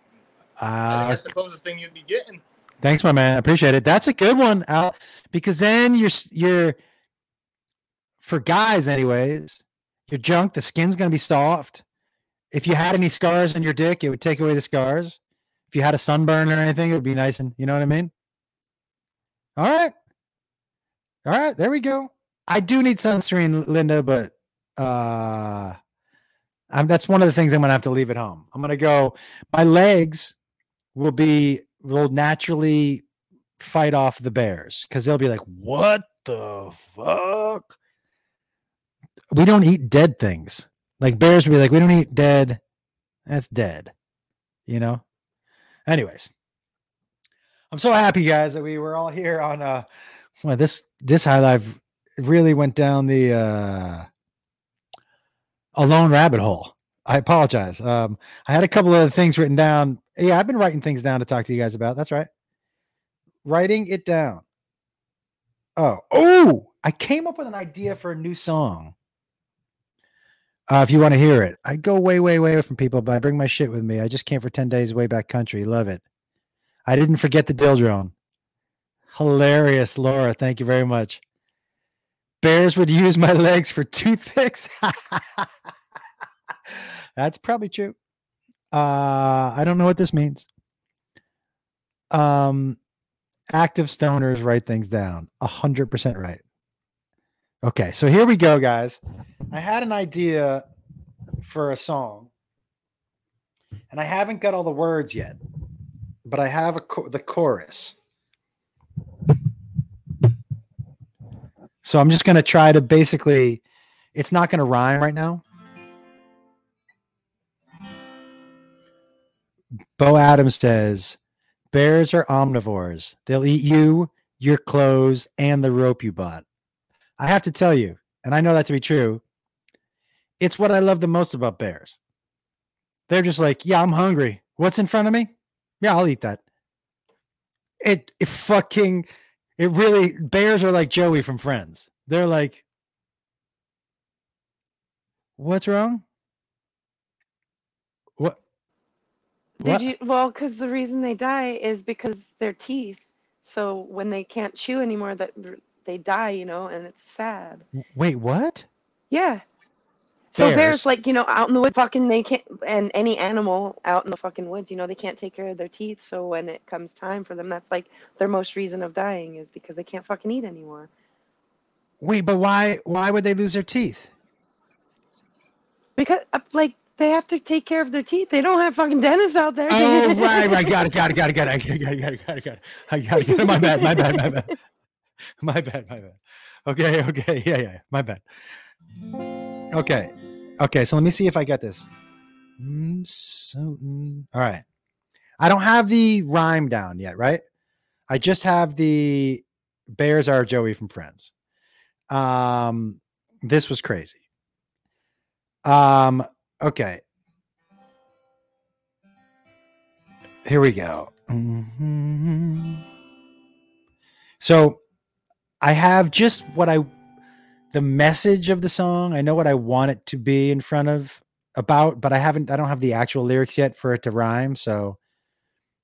Uh, that's the closest thing you'd be getting. Thanks, my man. I appreciate it. That's a good one, Al, because then you're you're for guys, anyways. Your junk, the skin's gonna be soft. If you had any scars on your dick, it would take away the scars. If you had a sunburn or anything, it would be nice and you know what I mean. All right, all right, there we go. I do need sunscreen, Linda, but uh, I'm, that's one of the things I'm gonna have to leave at home. I'm gonna go. My legs will be will naturally fight off the bears because they'll be like, "What the fuck? We don't eat dead things." Like bears would be like, "We don't eat dead. That's dead," you know. Anyways, I'm so happy, guys, that we were all here on uh, well, this this high life really went down the uh a lone rabbit hole. I apologize. Um, I had a couple of things written down. Yeah, I've been writing things down to talk to you guys about. That's right. Writing it down. Oh, oh, I came up with an idea for a new song. Uh, if you want to hear it, I go way, way, way from people, but I bring my shit with me. I just came for 10 days way back country. Love it. I didn't forget the dill drone. Hilarious, Laura. Thank you very much. Bears would use my legs for toothpicks. That's probably true. Uh, I don't know what this means. Um, active stoners write things down. A hundred percent right. Okay, so here we go, guys. I had an idea for a song, and I haven't got all the words yet, but I have a cho- the chorus. So I'm just gonna try to basically. It's not gonna rhyme right now. Bo Adams says, Bears are omnivores. They'll eat you, your clothes, and the rope you bought. I have to tell you, and I know that to be true, it's what I love the most about bears. They're just like, yeah, I'm hungry. What's in front of me? Yeah, I'll eat that. It, it fucking, it really, bears are like Joey from Friends. They're like, what's wrong? What? Did What? you? Well, because the reason they die is because their teeth. So when they can't chew anymore, that they die, you know, and it's sad. Wait, what? Yeah. So bears, Bears. like you know, out in the woods, fucking they can't, and any animal out in the fucking woods, you know, they can't take care of their teeth. So when it comes time for them, that's like their most reason of dying is because they can't fucking eat anymore. Wait, but why? Why would they lose their teeth? Because uh, like they have to take care of their teeth. They don't have fucking dentists out there. Oh, right, right. Got it, got it, got it, got it. Got it, got it, got it, got it. got it. I got it. Got it. My bad, my bad, my bad. My bad, my bad. Okay, okay. Yeah, yeah. My bad. Okay. Okay, so let me see if I get this. Mm, so, mm, all right. I don't have the rhyme down yet, right? I just have the Bears are Joey from Friends. Um, this was crazy. Um, okay. Here we go. Mhm. So I have just what I the message of the song. I know what I want it to be in front of about, but I haven't I don't have the actual lyrics yet for it to rhyme. So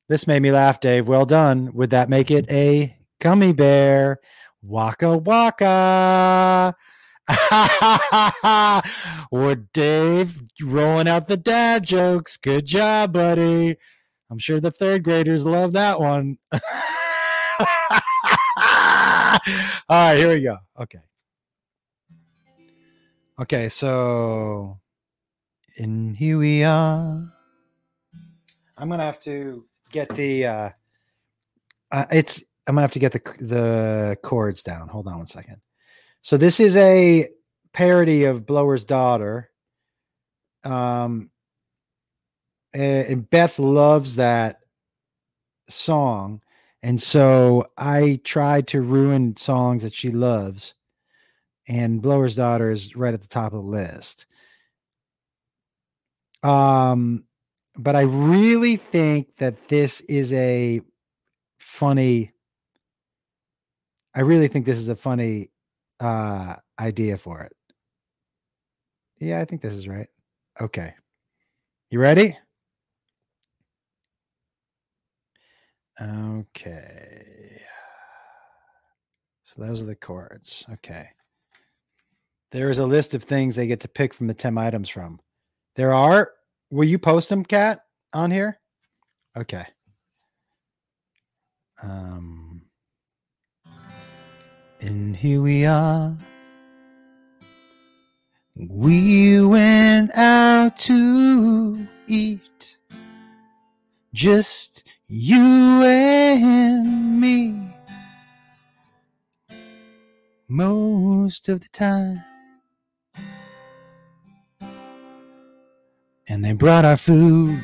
this made me laugh, Dave. Well done. Would that make it a gummy bear? Waka waka. Would Dave rolling out the dad jokes? Good job, buddy. I'm sure the third graders love that one. All right, here we go. Okay. Okay, so and here we are. I'm gonna have to get the uh, uh it's I'm gonna have to get the the chords down. Hold on one second. So this is a parody of Blower's Daughter. Um and Beth loves that song. And so I tried to ruin songs that she loves. And Blower's Daughter is right at the top of the list. Um, but I really think that this is a funny. I really think this is a funny uh idea for it. Yeah, I think this is right. Okay. You ready? Okay. So those are the chords. Okay. There is a list of things they get to pick from the 10 items from. There are, will you post them, Kat, on here? Okay. Um, and here we are. We went out to eat. Just you and me. Most of the time. And they brought our food.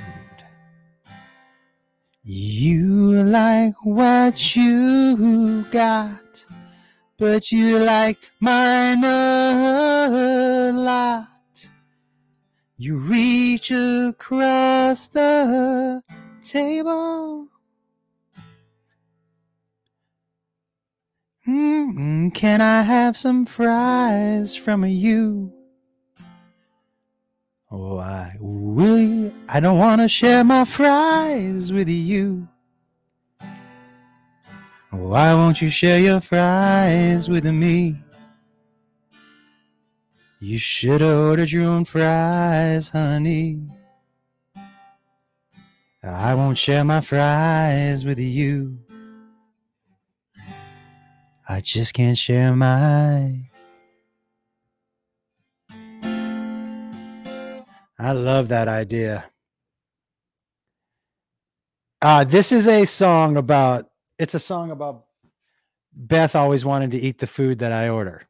You like what you got, but you like mine a lot. You reach across the table. Mm, can I have some fries from you? Why will you? I don't want to share my fries with you. Why won't you share your fries with me? You should have ordered your own fries, honey. I won't share my fries with you. I just can't share my. I love that idea. Uh, this is a song about, it's a song about Beth always wanting to eat the food that I order.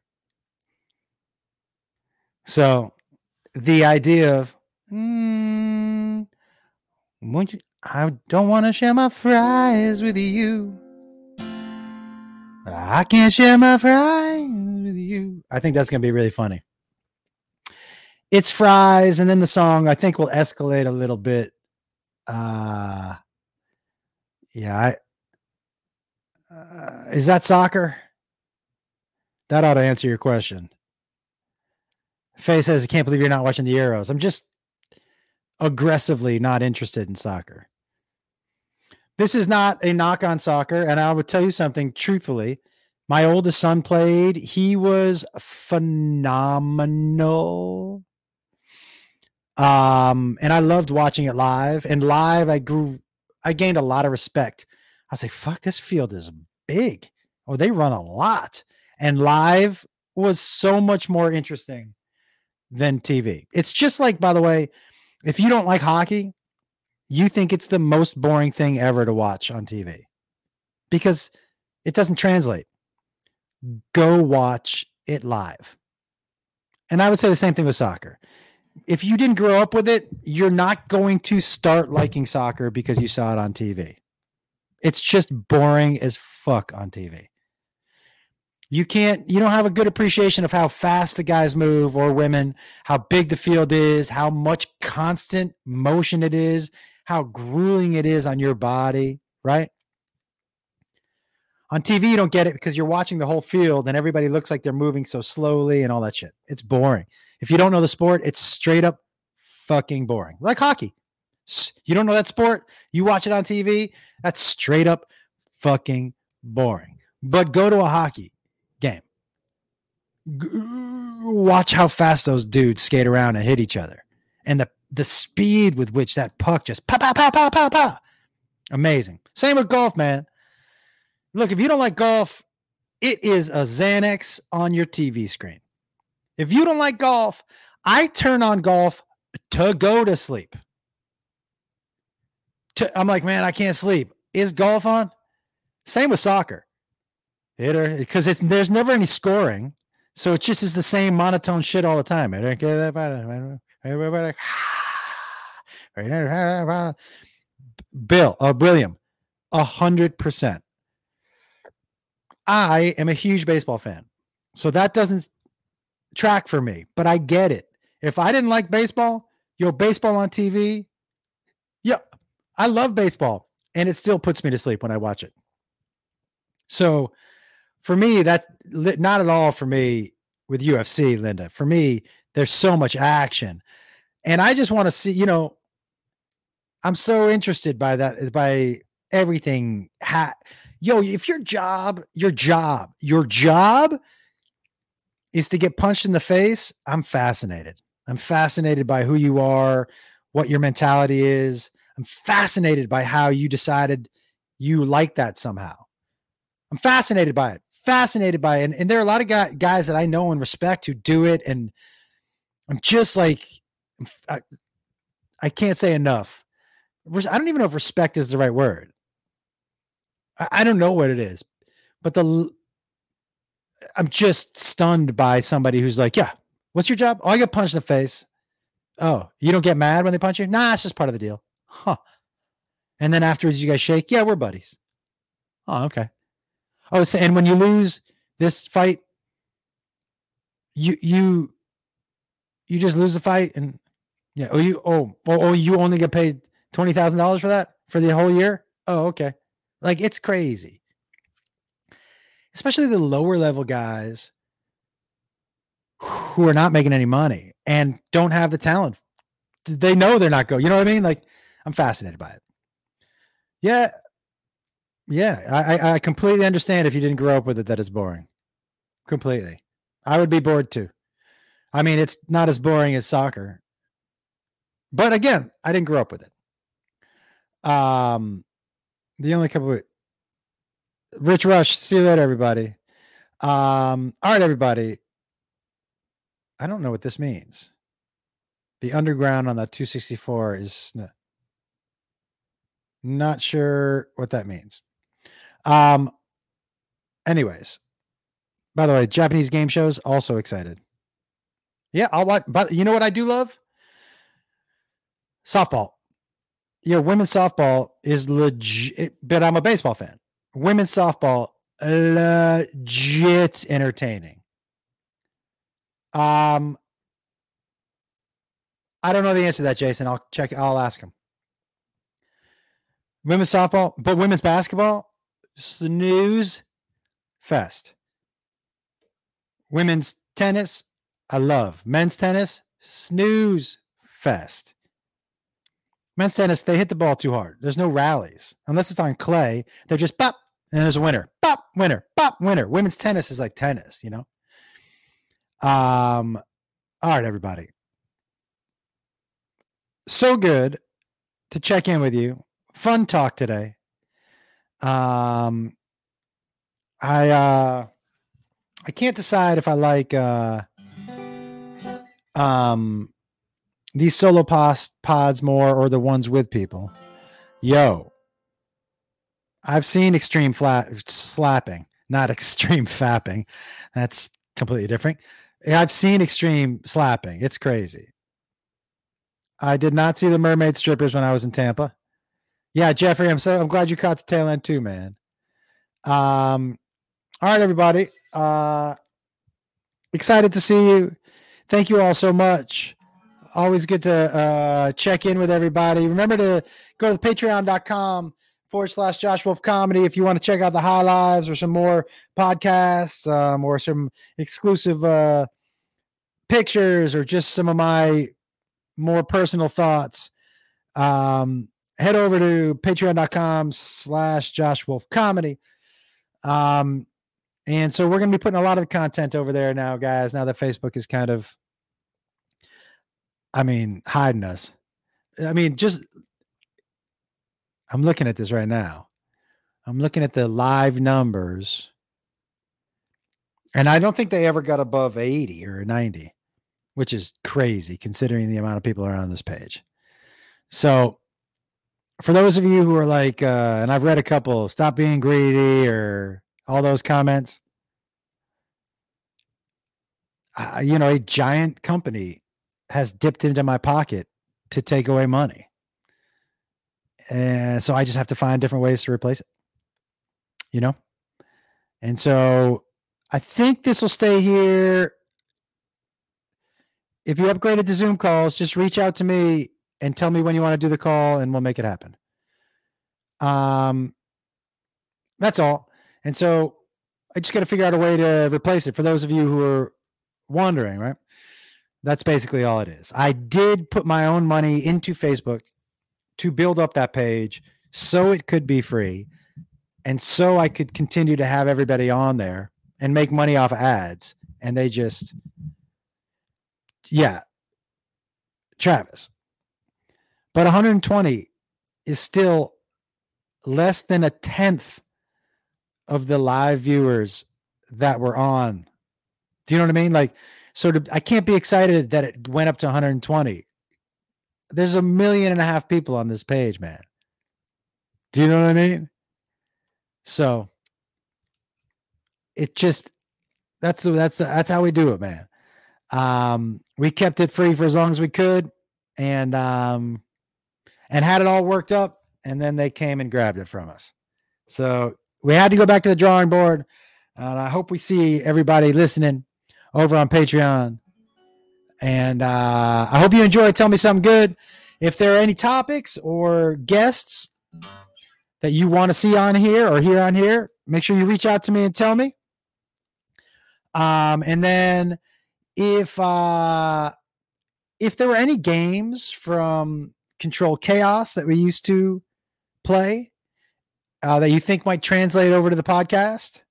So the idea of, mm, won't you, I don't want to share my fries with you. I can't share my fries with you. I think that's going to be really funny. It's fries, and then the song I think will escalate a little bit. Uh, yeah, I, uh, is that soccer? That ought to answer your question. Faye says, I can't believe you're not watching the Euros. I'm just aggressively not interested in soccer. This is not a knock on soccer. And I would tell you something truthfully. My oldest son played, he was phenomenal. Um, and I loved watching it live. And live, I grew, I gained a lot of respect. I was like, fuck, this field is big. Oh, they run a lot. And live was so much more interesting than TV. It's just like, by the way, if you don't like hockey, you think it's the most boring thing ever to watch on TV because it doesn't translate. Go watch it live. And I would say the same thing with soccer. If you didn't grow up with it, you're not going to start liking soccer because you saw it on TV. It's just boring as fuck on TV. You can't, you don't have a good appreciation of how fast the guys move or women, how big the field is, how much constant motion it is, how grueling it is on your body, right? On TV, you don't get it because you're watching the whole field and everybody looks like they're moving so slowly and all that shit. It's boring. If you don't know the sport, it's straight up fucking boring. Like hockey. You don't know that sport, you watch it on TV, that's straight up fucking boring. But go to a hockey game. Watch how fast those dudes skate around and hit each other. And the the speed with which that puck just pow, pow, pow, pow, pow, pow. Amazing. Same with golf, man. Look, if you don't like golf, it is a Xanax on your TV screen. If you don't like golf, I turn on golf to go to sleep. To- I'm like, man, I can't sleep. Is golf on? Same with soccer. Hitter, because it's there's never any scoring, so it just is the same monotone shit all the time. Bill, uh, William, a hundred percent. I am a huge baseball fan, so that doesn't track for me. But I get it. If I didn't like baseball, yo, baseball on TV, I love baseball, and it still puts me to sleep when I watch it. So, for me, that's not at all for me with UFC, Linda. For me, there's so much action, and I just want to see. You know, I'm so interested by that by everything. Ha- Yo, if your job, your job, your job is to get punched in the face, I'm fascinated. I'm fascinated by who you are, what your mentality is. I'm fascinated by how you decided you like that somehow. I'm fascinated by it. Fascinated by it. And, and there are a lot of guy, guys that I know and respect who do it. And I'm just like, I, I can't say enough. I don't even know if respect is the right word. I, I don't know what it is, but the I'm just stunned by somebody who's like, yeah, what's your job? Oh, I get punched in the face. Oh, you don't get mad when they punch you? Nah, it's just part of the deal. Huh. And then afterwards, you guys shake. Yeah, we're buddies. Oh, okay. Oh, so, and when you lose this fight, you you you just lose the fight, and yeah. Oh, you oh oh, oh you only get paid twenty thousand dollars for that for the whole year. Oh, okay. Like it's crazy, especially the lower level guys who are not making any money and don't have the talent. They know they're not go. You know what I mean? Like I'm fascinated by it. Yeah, yeah. I I- completely understand if you didn't grow up with it that it's boring. Completely. I would be bored too. I mean, it's not as boring as soccer. But again, I didn't grow up with it. Um, the only couple of Rich Rush, see you later, everybody. Um, all right, everybody. I don't know what this means. The underground on the 264 is not sure what that means. Um, anyways, by the way, Japanese game shows also excited. Yeah, I'll watch. But you know what I do love? Softball. Yeah, women's softball is legit, but I'm a baseball fan. Women's softball, legit entertaining. Um, I don't know the answer to that, Jason. I'll check. I'll ask him. Women's softball, but women's basketball, snooze fest. Women's tennis, I love. Men's tennis, snooze fest. Men's tennis, they hit the ball too hard. There's no rallies unless it's on clay. They're just pop, and there's a winner, pop, winner, pop, winner. Women's tennis is like tennis, you know. Um, all right, everybody. so good to check in with you. Fun talk today. Um, I uh, I can't decide if I like uh, um, these solo pods pods more or the ones with people. Yo, I've seen extreme flat slapping, not extreme fapping. That's completely different. I've seen extreme slapping. It's crazy. I did not see the mermaid strippers when I was in Tampa. Yeah, Jeffrey, I'm so I'm glad you caught the tail end too, man. Um, all right, everybody. Uh, excited to see you. Thank you all so much. Always good to uh, check in with everybody. Remember to go to patreon.com forward slash Josh Wolf comedy if you want to check out the high lives or some more podcasts um, or some exclusive uh, pictures or just some of my more personal thoughts. Um, head over to patreon.com slash Josh Wolf comedy. Um, and so we're going to be putting a lot of the content over there now, guys. Now that Facebook is kind of, I mean, hiding us. I mean, just, I'm looking at this right now. I'm looking at the live numbers. And I don't think they ever got above 80 or 90, which is crazy considering the amount of people are on this page. So, for those of you who are like, uh, and I've read a couple, stop being greedy or all those comments. Uh, you know, a giant company has dipped into my pocket to take away money. And so I just have to find different ways to replace it. You know? And so I think this will stay here. If you upgraded to Zoom calls, just reach out to me and tell me when you want to do the call and we'll make it happen. Um that's all. And so I just got to figure out a way to replace it for those of you who are wondering, right? That's basically all it is. I did put my own money into Facebook to build up that page so it could be free and so I could continue to have everybody on there and make money off of ads. And they just, yeah, Travis. But 120 is still less than a tenth of the live viewers that were on. Do you know what I mean? Like, so I can't be excited that it went up to 120. There's a million and a half people on this page, man. Do you know what I mean? So it just that's that's that's how we do it, man. Um, we kept it free for as long as we could, and um, and had it all worked up, and then they came and grabbed it from us. So we had to go back to the drawing board. And I hope we see everybody listening over on Patreon. And uh, I hope you enjoy. Tell me something good. If there are any topics or guests that you want to see on here or hear on here, make sure you reach out to me and tell me. Um, and then if uh, if there were any games from Control Chaos that we used to play uh, that you think might translate over to the podcast,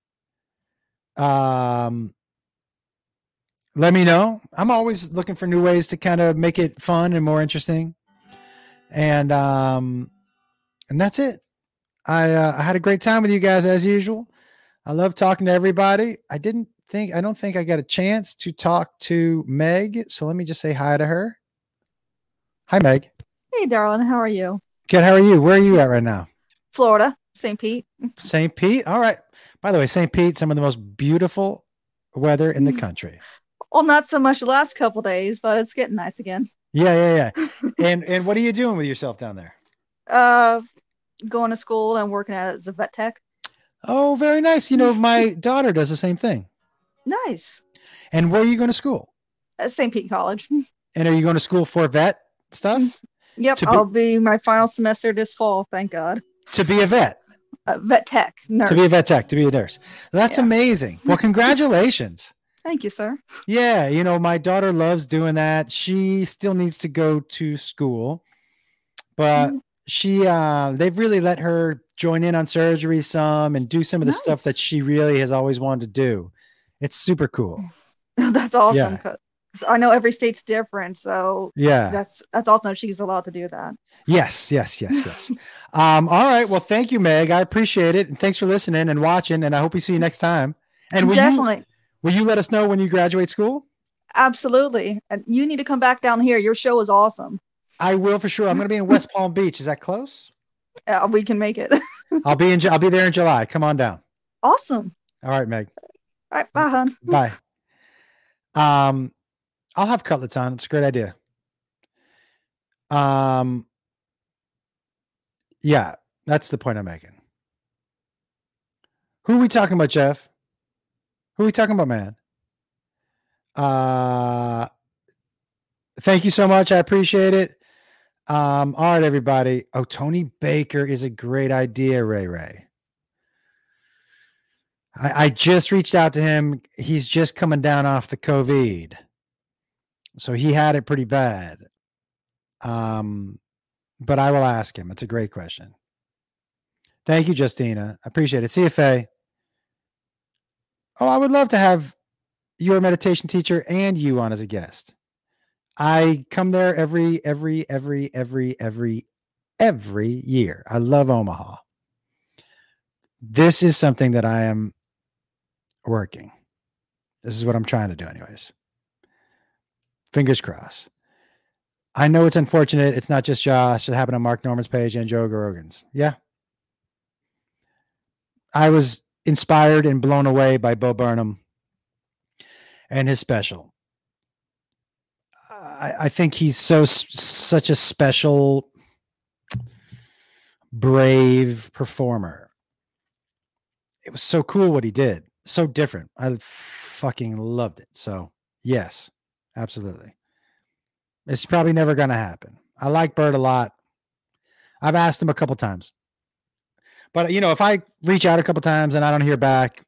um, let me know. I'm always looking for new ways to kind of make it fun and more interesting. And um, and that's it. I uh, I had a great time with you guys as usual. I love talking to everybody. I didn't think I don't think I got a chance to talk to Meg, so let me just say hi to her. Hi, Meg. Hey, darling. How are you? Good. How are you? Where are you at right now? Florida, St. Pete. St. Pete. All right. By the way, St. Pete, some of the most beautiful weather in the country. Well, not so much the last couple days, but it's getting nice again. Yeah, yeah, yeah. and and what are you doing with yourself down there? Uh, going to school and working as a vet tech. Oh, very nice. You know, my daughter does the same thing. Nice. And where are you going to school? At St. Pete College. And are you going to school for vet stuff? Yep, be- I'll be my final semester this fall. Thank God. To be a vet. Uh, vet tech nurse. To be a vet tech, to be a nurse. That's amazing. Well, congratulations. Thank you, sir. Yeah, you know, my daughter loves doing that. She still needs to go to school, but she uh they've really let her join in on surgery some and do some of the stuff that she really has always wanted to do. It's super cool. That's awesome. Yeah. So I know every state's different, so Yeah. that's that's also she's allowed to do that. Yes, yes, yes, yes. um, all right. Well, thank you, Meg. I appreciate it. And thanks for listening and watching. And I hope we see you next time. And will Definitely. you will you let us know when you graduate school? Absolutely. And you need to come back down here. Your show is awesome. I will for sure. I'm gonna be in West Palm Beach. Is that close? Uh, we can make it. I'll be in I'll be there in July. Come on down. awesome. All right, Meg. All right, bye, hon. Bye. Um, I'll have cutlets on. It's a great idea. Um, yeah, that's the point I'm making. Who are we talking about, Jeff? Who are we talking about, man? Uh, thank you so much. I appreciate it. Um, all right, everybody. Oh, Tony Baker is a great idea, Ray Ray. I, I just reached out to him. He's just coming down off the COVID. So he had it pretty bad. Um, but I will ask him. It's a great question. Thank you, Justina. I appreciate it. CFA. Oh, I would love to have your meditation teacher and you on as a guest. I come there every, every, every, every, every, every year. I love Omaha. This is something that I am working. This is what I'm trying to do, anyways. Fingers crossed. I know it's unfortunate. It's not just Josh. It happened on Mark Normand's page and Joe Rogan's. Yeah. I was inspired and blown away by Bo Burnham and his special. I, I think he's so such a special, brave performer. It was so cool what he did. So different. I fucking loved it. So yes, absolutely. It's probably never gonna happen. I like Bert a lot. I've asked him a couple times. But you know, if I reach out a couple times and I don't hear back,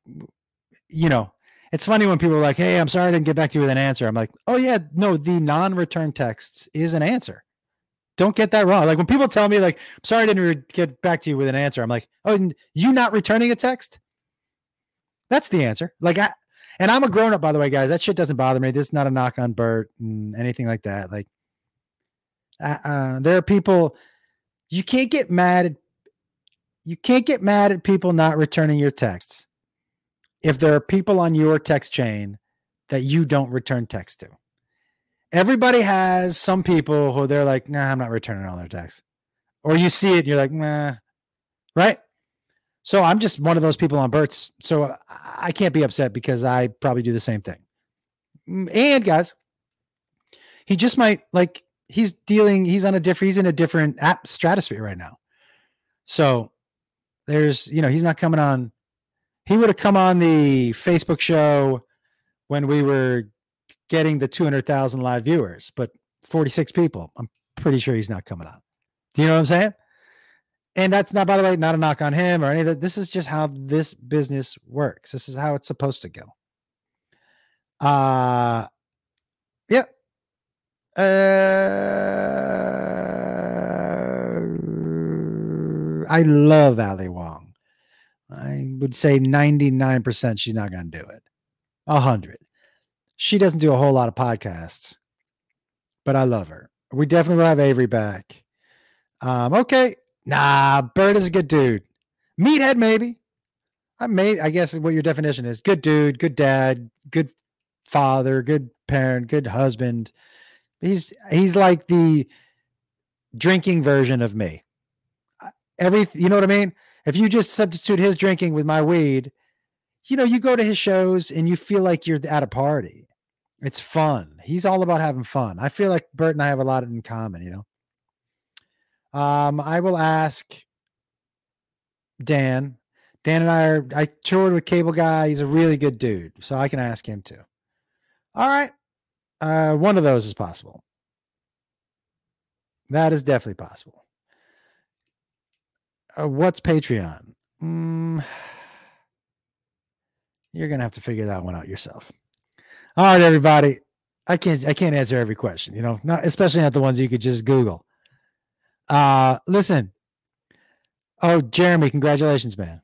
you know, it's funny when people are like, "Hey, I'm sorry I didn't get back to you with an answer." I'm like, "Oh yeah, no, the non-return texts is an answer. Don't get that wrong." Like when people tell me like, "I'm sorry I didn't re- get back to you with an answer," I'm like, "Oh, you not returning a text? That's the answer." Like I and I'm a grown up, by the way, guys. That shit doesn't bother me. This is not a knock on Bert and anything like that. Like, uh, uh, there are people you can't get mad at. You can't get mad at people not returning your texts if there are people on your text chain that you don't return text to. Everybody has some people who they're like, nah, I'm not returning all their texts. Or you see it and you're like, nah, right? So I'm just one of those people on Bert's. So I- can't be upset because I probably do the same thing. And guys, he just might like he's dealing, he's on a different, he's in a different app stratosphere right now. So there's, you know, he's not coming on. He would have come on the Facebook show when we were getting the 200,000 live viewers, but 46 people. I'm pretty sure he's not coming on. Do you know what I'm saying? And that's not, by the way, not a knock on him or any of that. This is just how this business works. This is how it's supposed to go. Uh, yeah. Uh, I love Ali Wong. I would say 99% she's not going to do it. A hundred. She doesn't do a whole lot of podcasts, but I love her. We definitely will have Avery back. Um, okay. Nah, Bert is a good dude. Meathead, maybe. I may, I guess what your definition is. Good dude, good dad, good father, good parent, good husband. He's he's like the drinking version of me. Every you know what I mean? If you just substitute his drinking with my weed, you know, you go to his shows and you feel like you're at a party. It's fun. He's all about having fun. I feel like Bert and I have a lot in common, you know. Um, I will ask Dan. Dan and I are I toured with Cable Guy. He's a really good dude. So I can ask him too. All right. Uh, one of those is possible. That is definitely possible. Uh, what's Patreon? Mm, you're gonna have to figure that one out yourself. All right, everybody. I can't I can't answer every question, you know, not especially not the ones you could just Google. Uh listen. Oh, Jeremy, congratulations, man.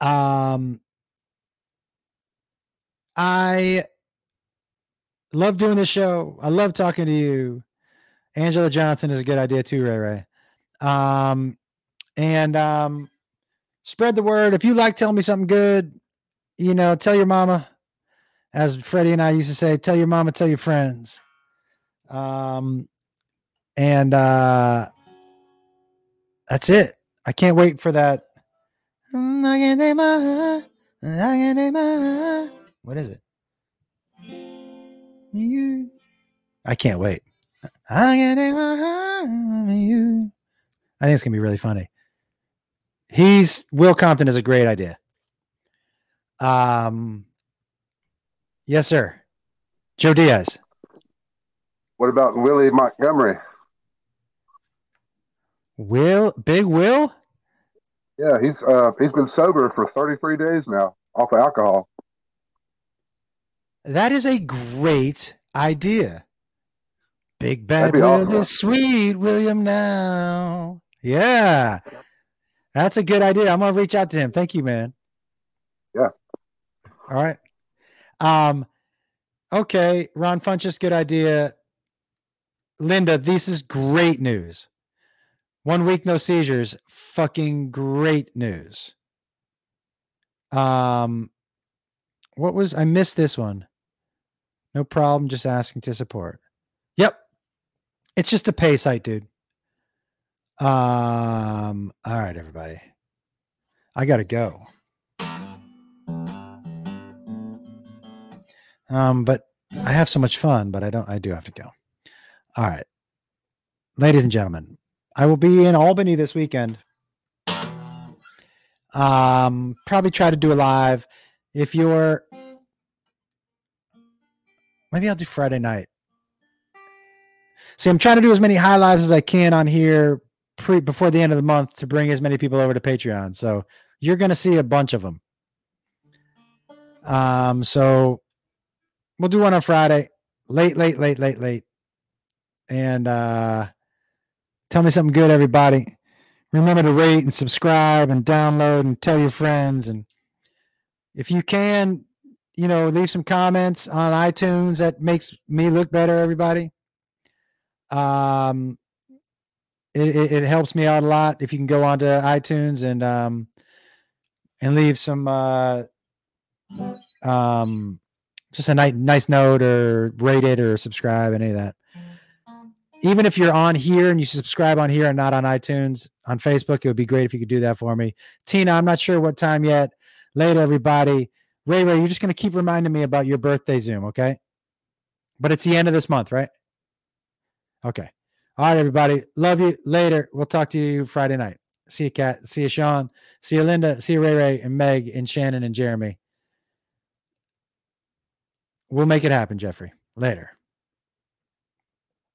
Um I Love doing this show. I love talking to you. Anjelah Johnson is a good idea too, Ray Ray. Um, and um, spread the word. If you like telling me something good, you know, tell your mama. As Freddie and I used to say, tell your mama, tell your friends. Um, and uh, that's it. I can't wait for that. What is it? I can't wait. I think it's gonna be really funny. He's Will Compton is a great idea. Um, yes, sir. Joe Diaz. What about Willie Montgomery? Will Big Will? Yeah, he's uh he's been sober for 33 days now off of alcohol. That is a great idea. Big bad Will awesome. is sweet William now. Yeah. That's a good idea. I'm gonna reach out to him. Thank you, man. Yeah. All right. Um, okay, Ron Funches, good idea. Linda, this is great news. One week no seizures, fucking great news. Um, what was I missed this one? No problem, just asking to support. Yep. It's just a pay site, dude. Um, all right, everybody. I gotta go. Um, but I have so much fun, but I don't I do have to go. All right. Ladies and gentlemen, I will be in Albany this weekend. Um, probably try to do a live. If you're maybe I'll do Friday night. See, I'm trying to do as many high lives as I can on here pre before the end of the month to bring as many people over to Patreon. So you're gonna see a bunch of them. Um, so we'll do one on Friday, late, late, late, late, late. And uh tell me something good, everybody. Remember to rate and subscribe and download and tell your friends. And if you can, you know, leave some comments on iTunes. That makes me look better, everybody. Um it, it, it helps me out a lot if you can go onto iTunes and um and leave some uh um just a nice nice note or rate it or subscribe any of that even if you're on here and you subscribe on here and not on itunes on facebook it would be great if you could do that for me. Tina i'm not sure what time yet. Later everybody. Ray ray you're just going to keep reminding me about your birthday zoom okay? But it's the end of this month right? Okay. All right everybody. Love you. Later. We'll talk to you friday night. See you kat. See you sean. See you linda. See you ray ray and meg and shannon and jeremy. We'll make it happen, Jeffrey. Later.